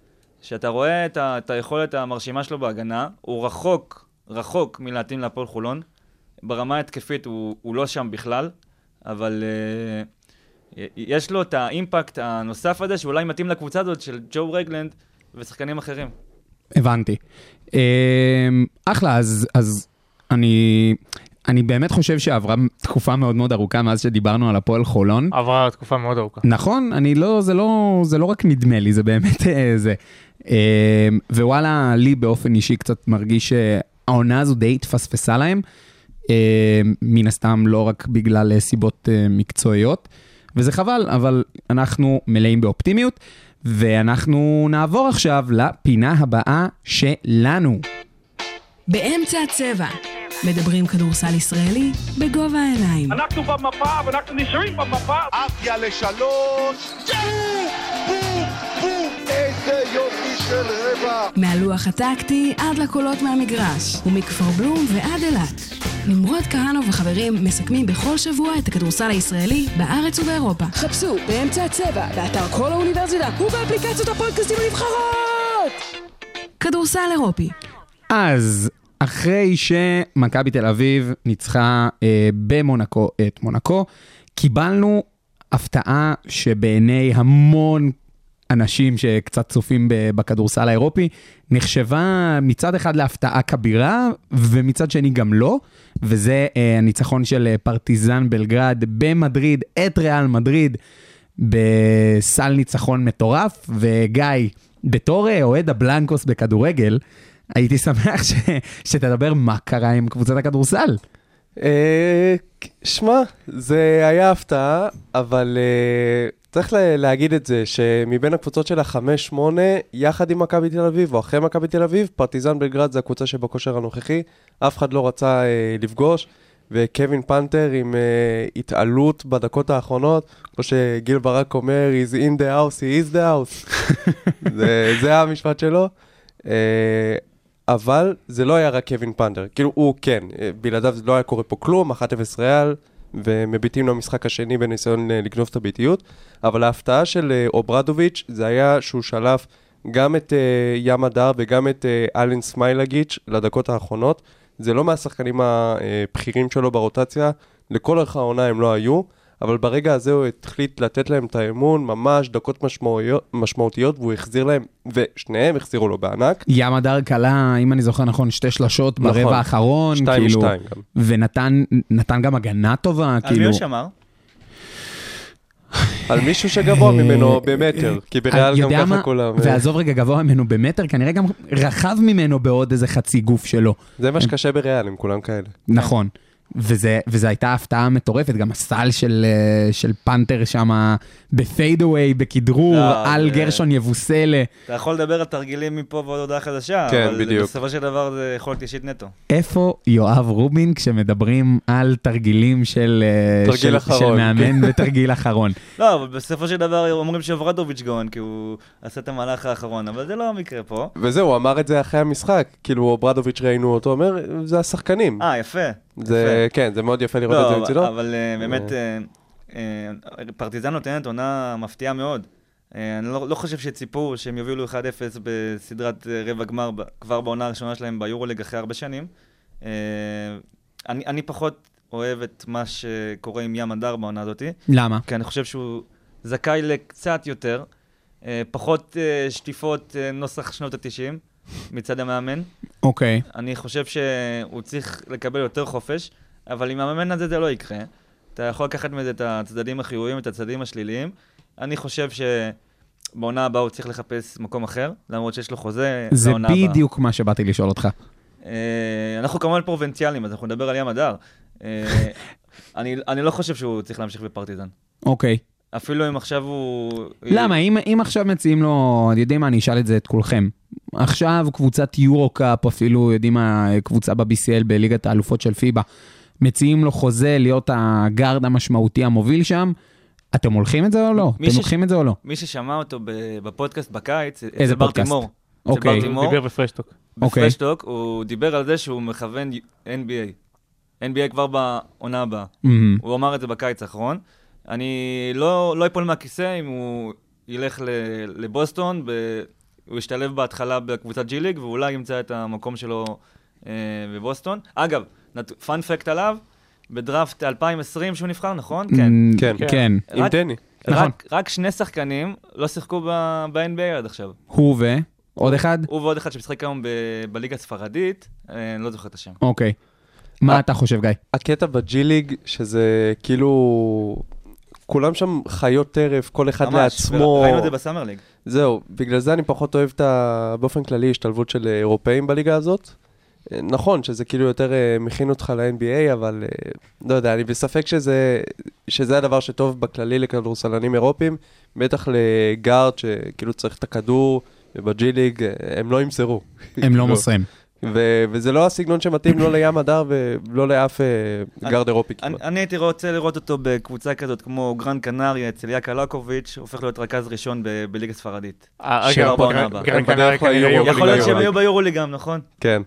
שאתה רואה את, ה, את היכולת המרשימה שלו בהגנה, הוא רחוק, רחוק מלהתאים להפועל חולון. ברמה ההתקפית הוא, הוא לא שם בכלל, אבל אה, יש לו את האימפקט הנוסף הזה, שאולי מתאים לקבוצה הזאת של ג'ו רגלנד ושחקנים אחרים. הבנתי. אמ, אחלה, אז, אז אני, אני באמת חושב שעברה תקופה מאוד מאוד ארוכה מאז שדיברנו על הפועל חולון. עברה תקופה מאוד ארוכה. נכון, אני לא, זה לא, זה לא רק נדמה לי, זה באמת אה, זה. אמ, ווואלה, לי באופן אישי קצת מרגיש שהעונה הזו די התפספסה להם. אמ, מן הסתם לא רק בגלל אה, סיבות אה, מקצועיות, וזה חבל, אבל אנחנו מלאים באופטימיות, ואנחנו נעבור עכשיו לפינה הבאה שלנו. באמצע הצבע. מדברים כדורסל ישראלי בגובה העיניים. אנחנו במפה ואנחנו נשארים במפה. עפיה לשלוש, בום, בום, איזה יופי של רבע. מהלוח הטקטי עד לקולות מהמגרש, ומכפר בלום ועד אילת. נמרוד כהנוב וחברים מסכמים בכל שבוע את הכדורסל הישראלי בארץ ובאירופה. חפשו באמצע הצבע, באתר כל האוניברסיטה ובאפליקציות הפודקאסטים הנבחרות! כדורסל אירופי. אז אחרי שמכבי תל אביב ניצחה אה, במונקו את מונקו, קיבלנו הפתעה שבעיני המון אנשים שקצת צופים בכדורסל האירופי, נחשבה מצד אחד להפתעה כבירה, ומצד שני גם לא, וזה אה, הניצחון של אה, פרטיזן בלגרד במדריד, את ריאל מדריד, בסל ניצחון מטורף, וגיא, בתור אה, אוהד הבלנקוס בכדורגל, הייתי שמח ש... שתדבר מה קרה עם קבוצת הכדורסל. אה, שמע, זה היה הפתעה, אבל אה, צריך לה- להגיד את זה, שמבין הקבוצות של החמש, שמונה, יחד עם מכבי תל אביב, או אחרי מכבי תל אביב, פרטיזן בלגרד זה הקבוצה שבכושר הנוכחי, אף אחד לא רצה אה, לפגוש, וקווין פנתר עם אה, התעלות בדקות האחרונות, כמו שגיל ברק אומר, he's in the house, he is the house. *laughs* זה, זה המשפט שלו. אה, אבל זה לא היה רק קווין פנדר, כאילו הוא כן, אה, בלעדיו לא היה קורה פה כלום, 1-0 ריאל, ומביטים למשחק השני בניסיון אה, לגנוב את הביטיות, אבל ההפתעה של אה, אוברדוביץ' זה היה שהוא שלף גם את ים הדר וגם את אלן סמיילגיץ' לדקות האחרונות, זה לא מהשחקנים הבכירים שלו ברוטציה, לכל אורך העונה הם לא היו, אבל ברגע הזה הוא החליט לתת להם את האמון, ממש דקות משמעויות, משמעותיות, והוא החזיר להם, ושניהם החזירו לו בענק. ים הדר כלה, אם אני זוכר נכון, שתי שלשות נכון. ברבע האחרון, שתיים כאילו, משתיים גם. ונתן נתן גם הגנה טובה, על מי כאילו, הוא שמר? על מישהו שגבוה ממנו במטר, כי בריאל גם ככה? כולם. אה, ועזוב רגע גבוה ממנו במטר, כנראה גם רחב ממנו בעוד איזה חצי גוף שלו. זה מה שקשה בריאל, הם כולם כאלה. נכון. וזה, וזה הייתה הפתעה מטורפת, גם הסל של, אה, של פנתר שם בפיידאווי, בכדרור, לא, על זה- גרשון יבוסלה. אתה יכול לדבר על תרגילים מפה ועוד הודעה חדשה, כן, אבל בדיוק. בסופו של דבר זה יכולת אישית נטו. איפה יואב רובין כשמדברים על תרגילים של, אה, תרגיל של, אחרון. של מאמן *laughs* ותרגיל אחרון? לא, אבל בסופו של דבר אומרים שוורדוביץ' גאון, כי הוא עשה את המהלך האחרון, אבל זה לא המקרה פה. וזהו, הוא אמר את זה אחרי המשחק. כאילו, ברדוביץ' ראיינו אותו, אומר, זה השחקנים. אה, יפה. זה, כן, זה מאוד יפה לראות את לא, זה אבל- מצידו. אבל אה, באמת, אה, אה, פרטיזן נותנת עונה מפתיעה מאוד. אני לא לא חושב שציפו שהם יובילו 1-0 בסדרת רבע גמר כבר בעונה הראשונה שלהם ביורוליג אחרי הרבה שנים. אני אני פחות אוהב את מה שקורה עם ים הדר בעונה הזאתי, למה? כי אני חושב שהוא זכאי לקצת יותר, פחות שטיפות נוסח שנות ה-90 מצד המאמן. אוקיי. אני חושב שהוא צריך לקבל יותר חופש, אבל עם המאמן הזה זה לא יקרה. אתה יכול לקחת מזה את הצדדים החיוביים, את הצדדים השליליים. אני חושב שבעונה הבאה הוא צריך לחפש מקום אחר, למרות שיש לו חוזה זה לעונה הבאה. בדיוק מה שבאתי לשאול אותך. אה, אנחנו כמובן פרובינציאלים, אז אנחנו נדבר על ים הדר. אה, *laughs* אני, אני לא חושב שהוא צריך להמשיך בפרטיזן. אוקיי. אפילו אם עכשיו הוא... למה? אם, אם עכשיו מציעים לו, יודעים מה, אני אשאל את זה את כולכם. עכשיו קבוצת יורו-קאפ, אפילו, יודעים מה, קבוצה ב-BCL בליגת האלופות של פיבה, מציעים לו חוזה להיות הגארד המשמעותי המוביל שם, אתם הולכים את זה או לא? אתם ש- לוקחים את זה או לא? מי ששמע אותו ב- בפודקאסט בקיץ, איזה זה פודקאסט? ברטימור. אוקיי. זה הוא ברטימור. דיבר בפרשטוק. אוקיי. בפרשטוק, הוא דיבר על זה שהוא מכוון NBA. NBA כבר בעונה הבאה. מהמם. הוא אמר את זה בקיץ האחרון. אני לא, לא אפול מהכיסא אם הוא ילך ל- לבוסטון, ב... הוא ישתלב בהתחלה בקבוצת ג'י ליג, ואולי ימצא את המקום שלו אה, בבוסטון. אגב, פאנפקט עליו, בדראפט 2020 שהוא נבחר, נכון? כן. מ, כן. כן. עם רק- דני. נכון. רק, שני שחקנים לא שיחקו ב- ב-NBA עד עכשיו. הוא ו... עוד אחד? הוא ועוד אחד שמשחק היום ב- בליגה הספרדית, אה, אני לא זוכר את השם. אוקיי. מה אתה חושב, גיא? הקטע בג'י ליג, שזה כאילו... כולם שם חיות טרף, כל אחד ממש, לעצמו. ראינו את זה בסאמר ליג. זהו, בגלל זה אני פחות אוהב את ה... באופן כללי השתלבות של אירופאים בליגה הזאת. אה, נכון שזה כאילו יותר אה, מכין אותך ל-NBA, אבל אה, לא יודע, אני בספק שזה, שזה הדבר שטוב בכללי לכדורסלנים אירופים, בטח לגארד שכאילו צריך את הכדור, ובג'י ליג הם לא ימסרו. הם לא *laughs* לא. מוסרים. ו- וזה לא הסגנון שמתאים לא לים הדר ולא לאף אה, אירופי אני, כמעט. אני הייתי רוצה לראות אותו בקבוצה כזאת כמו גרנד קנריה אצל יאקה לקוביץ', הופך להיות רכז ראשון ב- בליגה ספרדית. אה, של רגע, בעונה גרן- קנריה כנראה יכול להיות. שהם יהיו ביורולי גם, נכון? כן.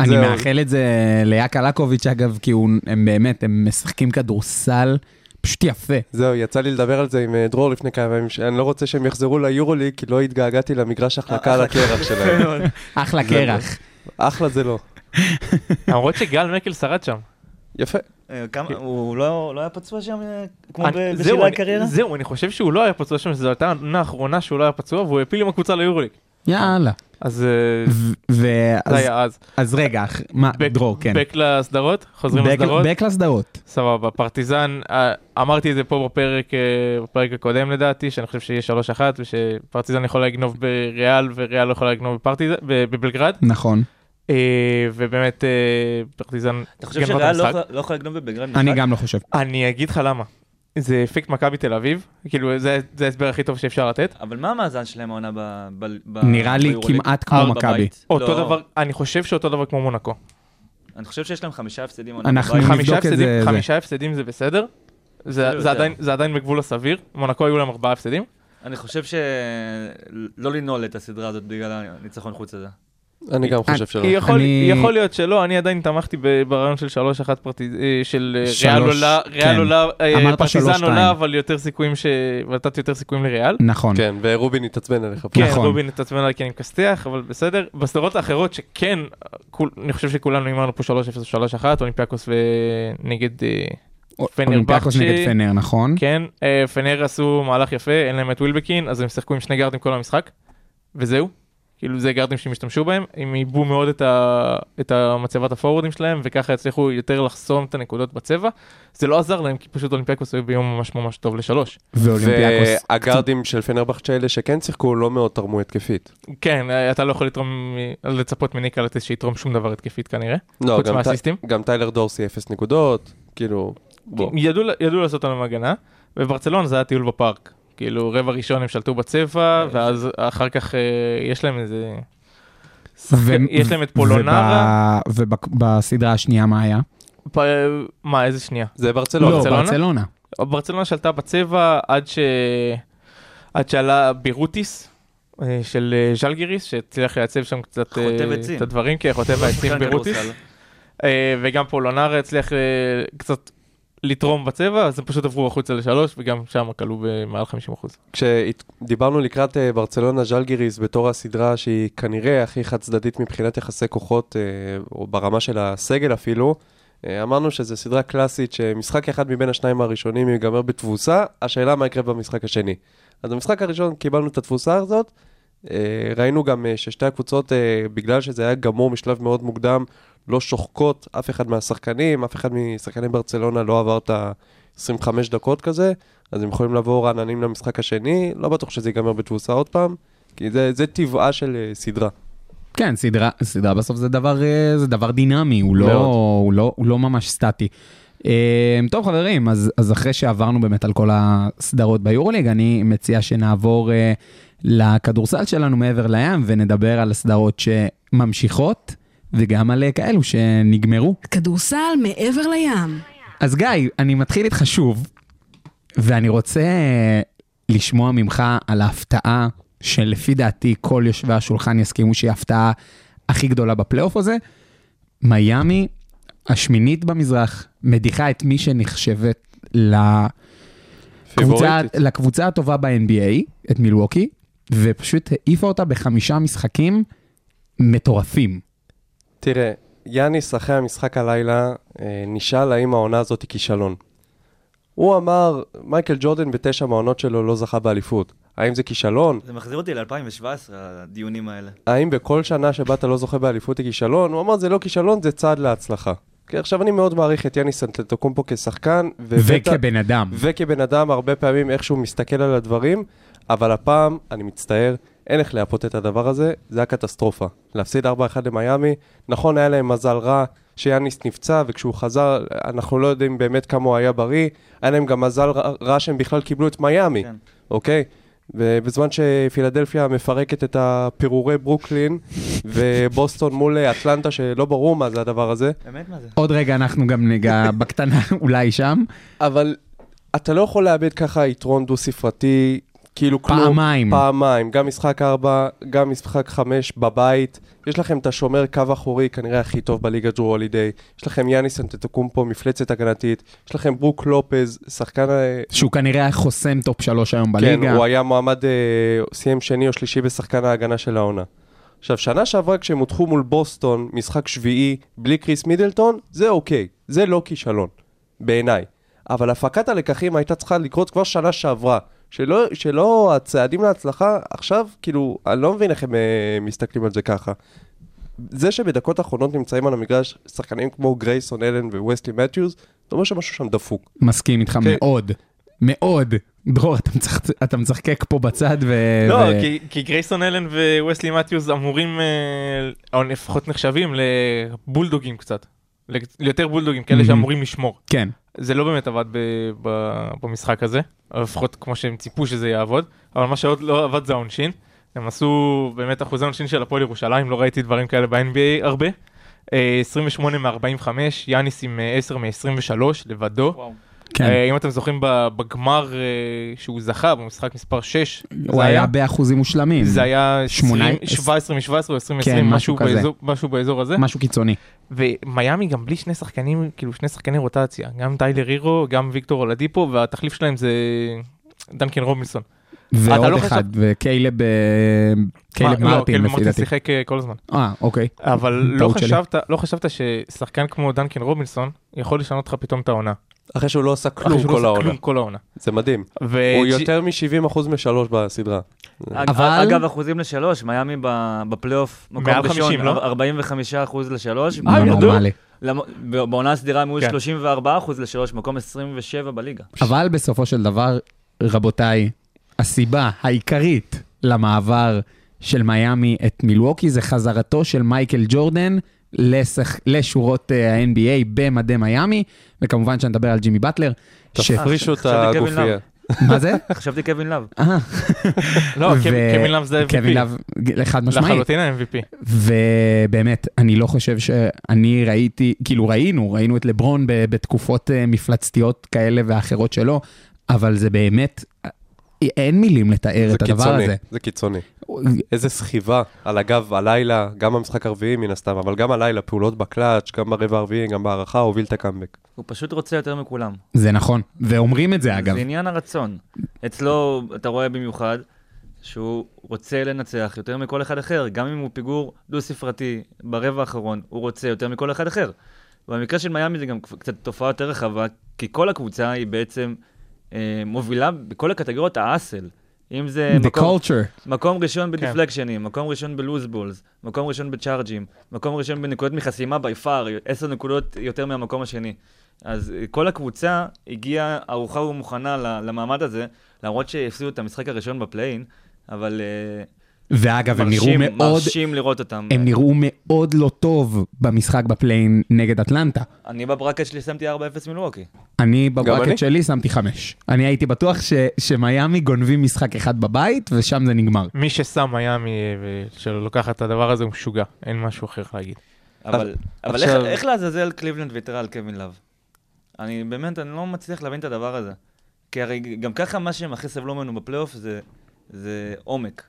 אני. מאחל את זה ליאקה לקוביץ', אגב, כי הוא- הם באמת, הם משחקים כדורסל פשוט יפה. זהו, יצא לי לדבר על זה עם אה, דרור לפני כמה ימים, שאני לא רוצה שהם יחזרו ליורוליג, כי לא התגעגעתי למגרש החלקה על הקרח שלהם. אחלה קרח. אחלה זה לא. למרות שגל מקל שרד שם. יפה. אה, כמה- הוא לא לא היה פצוע שם אה, כמו אני- ב- זהו, בשלהי אני- הקריירה? זהו, אני חושב שהוא לא היה פצוע שם, שזו הייתה העונה האחרונה שהוא לא היה פצוע, והוא העפיל עם הקבוצה ליורוליג. יאללה. אז אה, ו- זה היה אז. אז רגע, אח- מה, בק- דרור, כן. בק לסדרות? חוזרים בק- לסדרות? בק לסדרות. סבבה, פרטיזן, אה, אמרתי את זה פה בפרק, אה, בפרק הקודם לדעתי, שאני חושב שיהיה 3-1, ושפרטיזן יכולה לגנוב בריאל, וריאל לא יכולה לגנוב בבלגרד, נכון. ובאמת פרטיזן אתה חושב שריאל לא. יכול- לא יכול לגנוב בבלגרד אני משחק? גם לא חושב. אני אגיד לך למה. זה אפקט מכבי תל אביב, כאילו זה זה ההסבר הכי טוב שאפשר לתת. אבל מה המאזן שלהם העונה ב... ב- ב- נראה לי? כמעט כמו מכבי. אותו לא, דבר, אני חושב שאותו דבר כמו מונקו. אני חושב שיש להם חמישה הפסדים עונה אנחנו בבית. נבדוק חמישה את זה, הפסדים, זה. חמישה הפסדים זה בסדר. זה זה. עדיין- זה עדיין בגבול הסביר. מונקו היו להם ארבעה הפסדים. אני חושב שלא לנעול את הסדרה הזאת בגלל הניצחון חוץ הזה. אני גם חושב שלא. יכול, אני- יכול להיות שלא, אני עדיין תמכתי ברעיון של 3-1 פרטיז... אה, של אה, שלוש, ריאל עולה, כן. ריאל עולה, אה, אמרת פרטיזן 3-2. עולה, אבל יותר סיכויים ש... ונתתי יותר סיכויים לריאל. נכון. כן, ורובין התעצבן עליך. כן, נכון. רובין התעצבן עליי כי אני מכסתח, אבל בסדר. בסדרות האחרות שכן, כול- אני חושב שכולנו הימרנו פה 3-0 או 3-1, אולימפיאקוס ונגד... אולימפיאקוס. נגד פנר, נכון? כן, פנר עשו מהלך יפה, אין להם את ווילבקין, אז הם שיחקו עם שני גארדים כל המשחק, וזהו. כאילו זה גארדים שהם השתמשו בהם, הם עיבו מאוד את, ה... את המצבת הפורורדים שלהם, וככה הצליחו יותר לחסום את הנקודות בצבע. זה לא עזר להם, כי פשוט אולימפיאקוס היו ביום ממש ממש טוב לשלוש. ואולימפיאקוס. והגארדים של פנרבכצ'ה האלה שכן שיחקו לא מאוד תרמו התקפית. כן, אתה לא יכול לתרום, לצפות מניקה לתת שיתרום שום דבר התקפית כנראה. לא, חוץ? טי- גם טיילר דורסי אפס נקודות, כאילו, בוא. ידעו, ידעו לעשות עליהם הגנה, וברצלונה זה היה טיול בפארק. כאילו רבע ראשון הם שלטו בצבע, ואז אחר כך אה, יש להם איזה... יש להם את פולונרה. ובסדרה השנייה מה היה? פ... מה, איזה שנייה? זה ברצלונה. לא, ברצלונה? ברצלונה. ברצלונה שלטה בצבע עד ש... עד שעלה בירוטיס אה, של אה, ז'לגיריס, שהצליח לייצב שם קצת אה. את הדברים, כי חוטב העצים שחקן בירוטיס. אה, וגם פולונרה הצליח אה, קצת לתרום בצבע, אז הם פשוט עברו החוצה לשלוש, וגם שם כלו במעל 50%. כשדיברנו לקראת אה, ברצלונה ז'לגיריס בתור הסדרה שהיא כנראה הכי חד צדדית מבחינת יחסי כוחות, אה, או ברמה של הסגל אפילו, אה, אמרנו שזו סדרה קלאסית שמשחק אחד מבין השניים הראשונים ייגמר בתבוסה, השאלה מה יקרה במשחק השני. אז במשחק הראשון קיבלנו את התבוסה הזאת, ראינו גם אה, ששתי הקבוצות, אה, בגלל שזה היה גמור משלב מאוד מוקדם, לא שוחקות אף אחד מהשחקנים, אף אחד משחקני ברצלונה לא עבר את ה-25 דקות כזה, אז הם יכולים לבוא רעננים למשחק השני, לא בטוח שזה ייגמר בתבוסה עוד פעם, כי זה, זה טבעה של אה, סדרה. כן, סדרה, סדרה בסוף זה דבר, אה, זה דבר דינמי, הוא לא. הוא לא, הוא לא ממש סטטי. אה, טוב חברים, אז, אז אחרי שעברנו באמת על כל הסדרות ביורוליג, אני מציע שנעבור אה, לכדורסל שלנו מעבר לים ונדבר על הסדרות שממשיכות וגם על אה, כאלו שנגמרו. כדורסל מעבר לים. אז גיא, אני מתחיל איתך שוב, ואני רוצה אה, לשמוע ממך על ההפתעה שלפי דעתי כל יושבי השולחן יסכימו שהיא ההפתעה הכי גדולה בפלייאוף הזה. מיאמי, השמינית במזרח, מדיחה את מי שנחשבת לקבוצה, פיבוריטית. לקבוצה הטובה ב-NBA, את מילווקי, ופשוט העיפה אותה בחמישה משחקים מטורפים. תראה, יאניס אחרי המשחק הלילה אה, נשאל האם העונה הזאת היא כישלון. הוא אמר, מייקל ג'ורדן בתשע מהעונות שלו לא זכה באליפות. האם זה כישלון? זה מחזיר אותי ל-2017, הדיונים האלה. האם בכל שנה שבה אתה לא זוכה באליפות היא כישלון? הוא אמר, זה לא כישלון, זה צעד להצלחה. כי עכשיו אני מאוד מעריך את יאניס אנטטוקומפו כשחקן, ובטח- וכבן אדם. וכבן אדם, הרבה פעמים איכשהו מסתכל על הדברים, אבל הפעם, אני מצטער, אין איך לייפות את הדבר הזה, זה הקטסטרופה. להפסיד 4-1 למיאמי, נכון, היה להם מזל רע שיאניס נפצע, וכשהוא חזר, אנחנו לא יודעים באמת כמה הוא היה בריא, היה להם גם מזל רע- רע שהם בכלל קיבלו את מיאמי, כן. אוקיי? ובזמן שפילדלפיה מפרקת את הפירורי ברוקלין, *laughs* ובוסטון מול אטלנטה, שלא ברור מה זה הדבר הזה, באמת מה זה? עוד רגע אנחנו גם ניגע *laughs* בקטנה אולי שם. אבל אתה לא יכול לאבד ככה יתרון דו-ספרתי, כאילו כלום. פעמיים. פעמיים, גם משחק 4, גם משחק 5 בבית. יש לכם את השומר קו אחורי, כנראה הכי טוב בליגה ג'רו הולידיי. יש לכם יאניס אנטטוקומפו, מפלצת הגנתית. יש לכם ברוק לופז, שחקן... אה, שהוא כנראה היה חוסם top שלוש היום כן, בליגה. הוא היה מועמד, אה, סיים שני או שלישי בשחקן ההגנה של העונה. עכשיו, שנה שעברה כשהם הודחו מול בוסטון, משחק שביעי, בלי קריס מידלטון, זה אוקיי, זה לא כישלון, בעיניי. אבל הפקת הלקחים הייתה צריכה לקרות כבר שנה שעברה. שלא, שלא הצעדים להצלחה, עכשיו, כאילו, אני לא מבין איך הם אה, מסתכלים על זה ככה. זה שבדקות האחרונות נמצאים על המגרש שחקנים כמו גרייסון אלן וווסטלי מת'יוז, זה אומר שמשהו שם דפוק. מסכים איתך כן. מאוד. מאוד. דרור, אתה מצח- אתה משחק פה בצד ו... לא, ו- כי- כי גרייסון אלן וווסלי מתיוס אמורים, אה, או לפחות נחשבים לבולדוגים קצת. ליותר בולדוגים, כאלה מהמם. שאמורים לשמור. כן. זה לא באמת עבד ב- ב- במשחק הזה, לפחות כמו שהם ציפו שזה יעבוד, אבל מה שעוד לא עבד זה העונשין. הם עשו באמת אחוזי עונשין של הפועל ירושלים, לא ראיתי דברים כאלה ב-NBA הרבה. אה, 28 מ-45, יאניס עם אה, 10 מ-23 לבדו. וואו. כן. אה, אם אתם זוכרים בגמר אה, שהוא זכה במשחק מספר 6, הוא היה באחוזים מושלמים. זה היה שמונה- 20, 17 מ-17 או 20 מ-20, כן, משהו, משהו. באזור, הזה. משהו קיצוני. ומיאמי גם בלי שני שחקנים, כאילו שני שחקני רוטציה, גם טיילר הירו, גם ויקטור אולדיפו, והתחליף שלהם זה דנקן רובינסון. ועוד לא אחד, וקיילב אה, קיילב לא, מרטין קיילב לפי מרטין דעתי. שיחק כל הזמן. אה, אוקיי. אבל לא. חשבת, לא חשבת ששחקן כמו דנקן רובינסון יכול לשנות לך פתאום את העונה. אחרי שהוא לא עשה כלום כל לא עושה העונה. כלום כל העונה. זה מדהים. ו- הוא ג'י- יותר מ-70% משלוש בסדרה. אבל- אגב, אחוזים לשלוש, מיאמי בפלייאוף, מקום ראשון, 50, לא? 45 אחוז לשלוש. לא נורמלי. למ- בעונה הסדירה הם היו כן. 34 אחוז לשלוש, מקום 27 בליגה. אבל בסופו של דבר, רבותיי, הסיבה העיקרית למעבר של מיאמי את מילווקי זה חזרתו של מייקל ג'ורדן לשח... לשורות אה, ה-NBA במדי מיאמי, וכמובן שאני מדבר על ג'ימי באטלר. תפרישו את קווין הגופייה. מה זה? *laughs* חשבתי קווין לאב. אה, לא, קווין- קווין לאב זה קווין MVP. לאב, חד משמעית. לחלוטין ה-MVP. ובאמת, אני לא חושב שאני ראיתי, כאילו ראינו, ראינו את לברון בתקופות אה, מפלצתיות כאלה ואחרות שלו, אבל זה באמת, אין מילים לתאר זה את הדבר קיצוני, הזה. זה קיצוני. איזה סחיבה על הגב הלילה, גם במשחק הרביעי מן הסתם, אבל גם הלילה, פעולות בקלאץ', גם ברבע הרביעי, גם בהערכה, הוביל את הקאמבק. הוא פשוט רוצה יותר מכולם. זה נכון, ואומרים את זה אגב. זה עניין הרצון. אצלו, אתה רואה במיוחד, שהוא רוצה לנצח יותר מכל אחד אחר, גם אם הוא פיגור דו-ספרתי ברבע האחרון, הוא רוצה יותר מכל אחד אחר. במקרה של מיאמי זה גם קצת תופעה יותר רחבה, כי כל הקבוצה היא בעצם מובילה בכל הקטגוריות האסל. אם זה The מקום, culture. מקום ראשון כן. בדיפלקשנים, מקום ראשון בלוז בולס, מקום ראשון בצ'ארג'ים, מקום ראשון בנקודות מחסימה בי פאר, עשר נקודות יותר מהמקום השני. אז אה, כל הקבוצה הגיעה ערוכה ומוכנה ל- למעמד הזה, למרות שהפסידו את המשחק הראשון בפליין, אבל ואגב, הם נראו מרשים, מאוד, מרשים לראות אותם. הם נראו מאוד לא טוב במשחק ב play-in נגד אטלנטה. אני בברקט שלי שמתי 4-0 מילווקי. אני אני? בברקט שלי שמתי חמש. אני הייתי בטוח ש- שמיאמי גונבים משחק אחד בבית, ושם זה נגמר. מי ששם מיאמי אה, שלוקח את הדבר הזה הוא משוגע, אין משהו אחר להגיד. אבל, אבל איך, עכשיו- איך לעזאזל קליבלנד ויתרה על קווין לאב? אני באמת, אני לא מצליח להבין את הדבר הזה. כי הרי גם ככה מה שהם הכי סבלו ממנו בפלייאוף זה, זה עומק.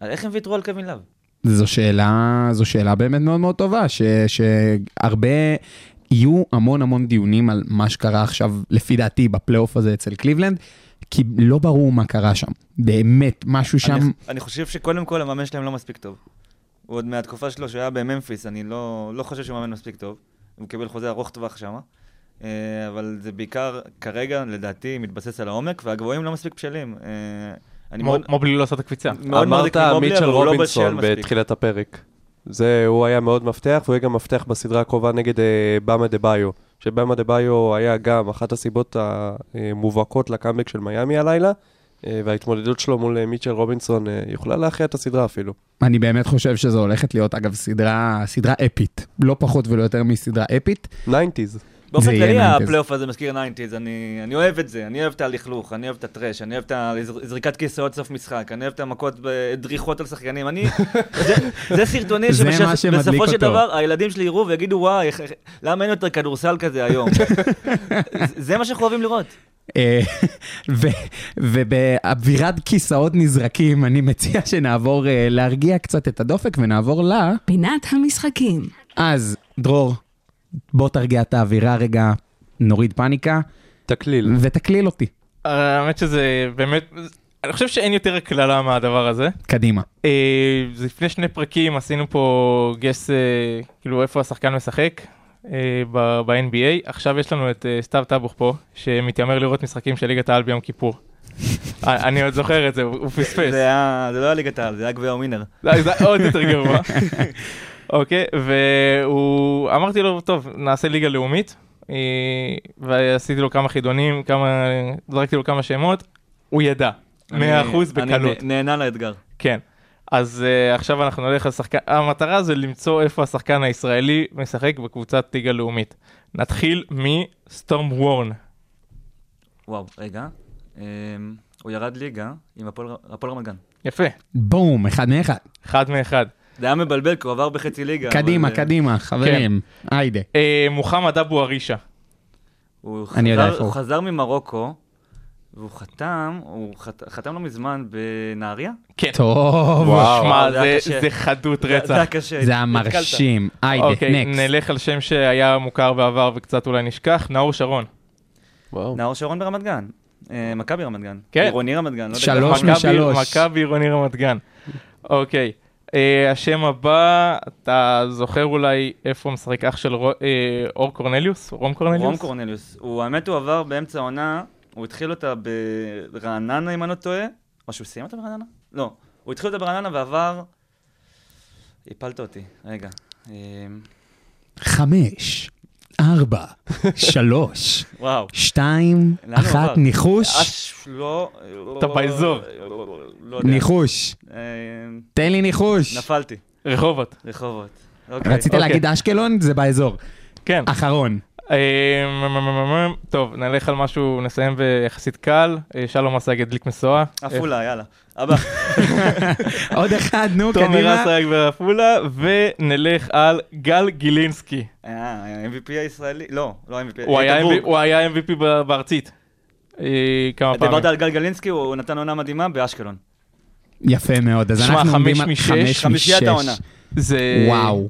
אז איך הם ויתרו על קווין לאב? זו שאלה, זו שאלה באמת מאוד מאוד טובה, ש, שהרבה, יהיו המון המון דיונים על מה שקרה עכשיו, לפי דעתי, בפלייאוף הזה אצל קליבלנד, כי לא ברור מה קרה שם. באמת, משהו שם... אני, אני חושב שקודם כל המאמן שלהם לא מספיק טוב. הוא עוד מהתקופה שלו שהוא היה בממפיס, אני לא, לא חושב שהוא מאמן מספיק טוב. הוא קיבל חוזה ארוך טווח שם. אבל זה בעיקר, כרגע, לדעתי, מתבסס על העומק, והגבוהים לא מספיק בשלים. אה, אני כמו מאוד כמו בלי לעשות את הקפיצה. אמרת מיטשל לא רובינסון. בתחילת הפרק. זה, הוא היה מאוד מפתח, והוא יהיה גם מפתח בסדרה הקרובה נגד אה, באמה דה ביו. שבאמה דה ביו היה גם אחת הסיבות המובהקות לקאמבק של מיאמי הלילה, אה, וההתמודדות שלו מול אה, מיטשל רובינסון יכולה להכריע את הסדרה אפילו. אני באמת חושב שזו הולכת להיות, אגב, סדרה, סדרה אפית. לא פחות ולא יותר מסדרה אפית. 90's. באופן כללי 90s. הפלייאוף הזה מזכיר 90's, אני, אני אוהב את זה, אני אוהב את הלכלוך, אני אוהב את הטרש, אני אוהב את הזריקת כיסאות סוף משחק, אני אוהב את המכות, דריכות על שחקנים, אני, *laughs* זה, זה סרטונים שבסופו של. דבר הילדים שלי יראו ויגידו וואי, איך- למה אין יותר כדורסל כזה היום? *laughs* זה מה שאנחנו אוהבים לראות. אה, *laughs* ובאווירת כיסאות נזרקים, אני מציע שנעבור אה, להרגיע קצת את הדופק ונעבור ל... פינת המשחקים. אז, דרור, בוא תרגיע את האווירה רגע, נוריד פאניקה, תקליל. ותקליל אותי. האמת שזה באמת, אני חושב שאין יותר הקללה מהדבר הזה. קדימה. אה, זה לפני שני פרקים עשינו פה גס, אה, כאילו איפה השחקן משחק אה, ב- ב-NBA, עכשיו יש לנו את אה, סתיו טבוך פה, שמתיימר לראות משחקים של ליגת העל ביום כיפור. אה, אני עוד זוכר את זה, הוא פספס. זה לא היה ליגת העל, זה היה גביע זה עוד יותר גרוע. *laughs* אוקיי, והוא, אמרתי לו, טוב, נעשה ליגה לאומית, אה, ועשיתי לו כמה חידונים, כמה, זרקתי לו כמה שמות, הוא ידע, 100% אני- בקלות. אני נהנה לאתגר. כן. אז uh, עכשיו אנחנו נלך לשחקן, המטרה זה למצוא איפה השחקן הישראלי משחק בקבוצת ליגה לאומית. נתחיל מסטורם וורן. וואו, רגע. אמ, הוא ירד ליגה עם הפועל רמת גן. יפה, בום, אחד מאחד. אחד מאחד. זה היה מבלבל, כי הוא עבר בחצי ליגה. קדימה, אבל, אה, קדימה, חברים. היידה. Uh, מוחמד אבו ארישה. הוא אני יודע חזר- איפה הוא. הוא חזר ממרוקו, והוא חתם, הוא חת- חתם לא מזמן בנהריה? כן. טוב. וואו. שמע, זה זה. זה חדות זה- זה רצח. היה קשה. זה היה מרשים. היידה, אוקיי, נקסט. נלך על שם שהיה מוכר בעבר וקצת אולי נשכח, נאור שרון. וואו. נאור שרון ברמת גן. אה, מכבי רמת גן. כן. עירוני רמת גן. לא שלוש משלוש. מכבי עירוני רמת גן. אוקיי. אה, השם הבא, אתה זוכר אולי איפה משחק אח של רו- אה, אור קורנליוס? רום קורנליוס? רום קורנליוס. הוא, האמת, הוא עבר באמצע העונה, הוא התחיל אותה ברעננה, אם אני לא טועה, או שהוא סיים אותה ברעננה? לא. הוא התחיל אותה ברעננה ועבר... הפלת אותי, רגע. אה, חמש, ארבע, שלוש, וואו. שתיים, אחת? ניחוש, אש, לא... אתה באזור. לא. ניחוש. אה, תן לי ניחוש. נפלתי. רחובות. רחובות. אוקיי. רצית אוקיי. להגיד אשקלון? זה באזור. כן. אחרון. אה, מ- מ- מ- מ- טוב, נלך על משהו, נסיים ביחסית קל. אה, שלום אסייג הדליק משואה. עפולה, יאללה. הבא. *laughs* עוד אחד, נו, תומר קדימה. אסייג בעפולה, ונלך על גל גילינסקי. אה, MVP הישראלי? לא, לא MVP. הוא היה. MVP בארצית. אה, כמה פעמים. דיברת על גל גלינסקי, הוא נתן עונה מדהימה באשקלון. יפה מאוד, אז אנחנו עומדים חמש על משש, חמש חמישיית משש. העונה. זה... וואו.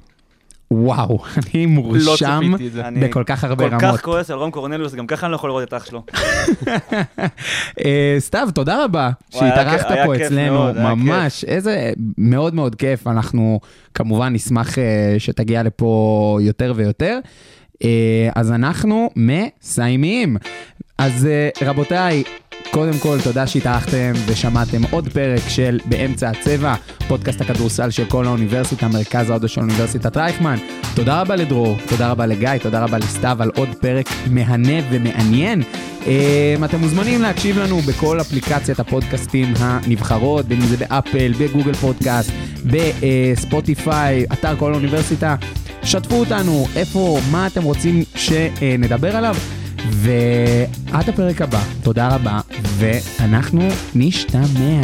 וואו, *laughs* אני לא מורשם בכל כך הרבה כל רמות. כך כועס על רום קורנליוס, גם ככה אני לא יכול לראות את אח שלו. *laughs* אה, סתיו, תודה רבה שהתארחת פה אצלנו, ממש, איזה, מאוד מאוד כיף, אנחנו כמובן נשמח אה, שתגיע לפה יותר ויותר. אה, אז אנחנו מסיימים. אז רבותיי, קודם כל תודה שהתארחתם ושמעתם עוד פרק של באמצע הצבע, פודקאסט הכדורסל של כל האוניברסיטה, מרכז ההודו של אוניברסיטת רייכמן. תודה רבה לדרור, תודה רבה לגיא, תודה רבה לסתיו על עוד פרק מהנה ומעניין. אה, אתם מוזמנים להקשיב לנו בכל אפליקציית הפודקאסטים הנבחרות, בין אם זה באפל, בגוגל פודקאסט, בספוטיפיי, אתר כל האוניברסיטה. שתפו אותנו, איפה, מה אתם רוצים שנדבר עליו. ועד הפרק הבא, תודה רבה, ואנחנו נשתמע.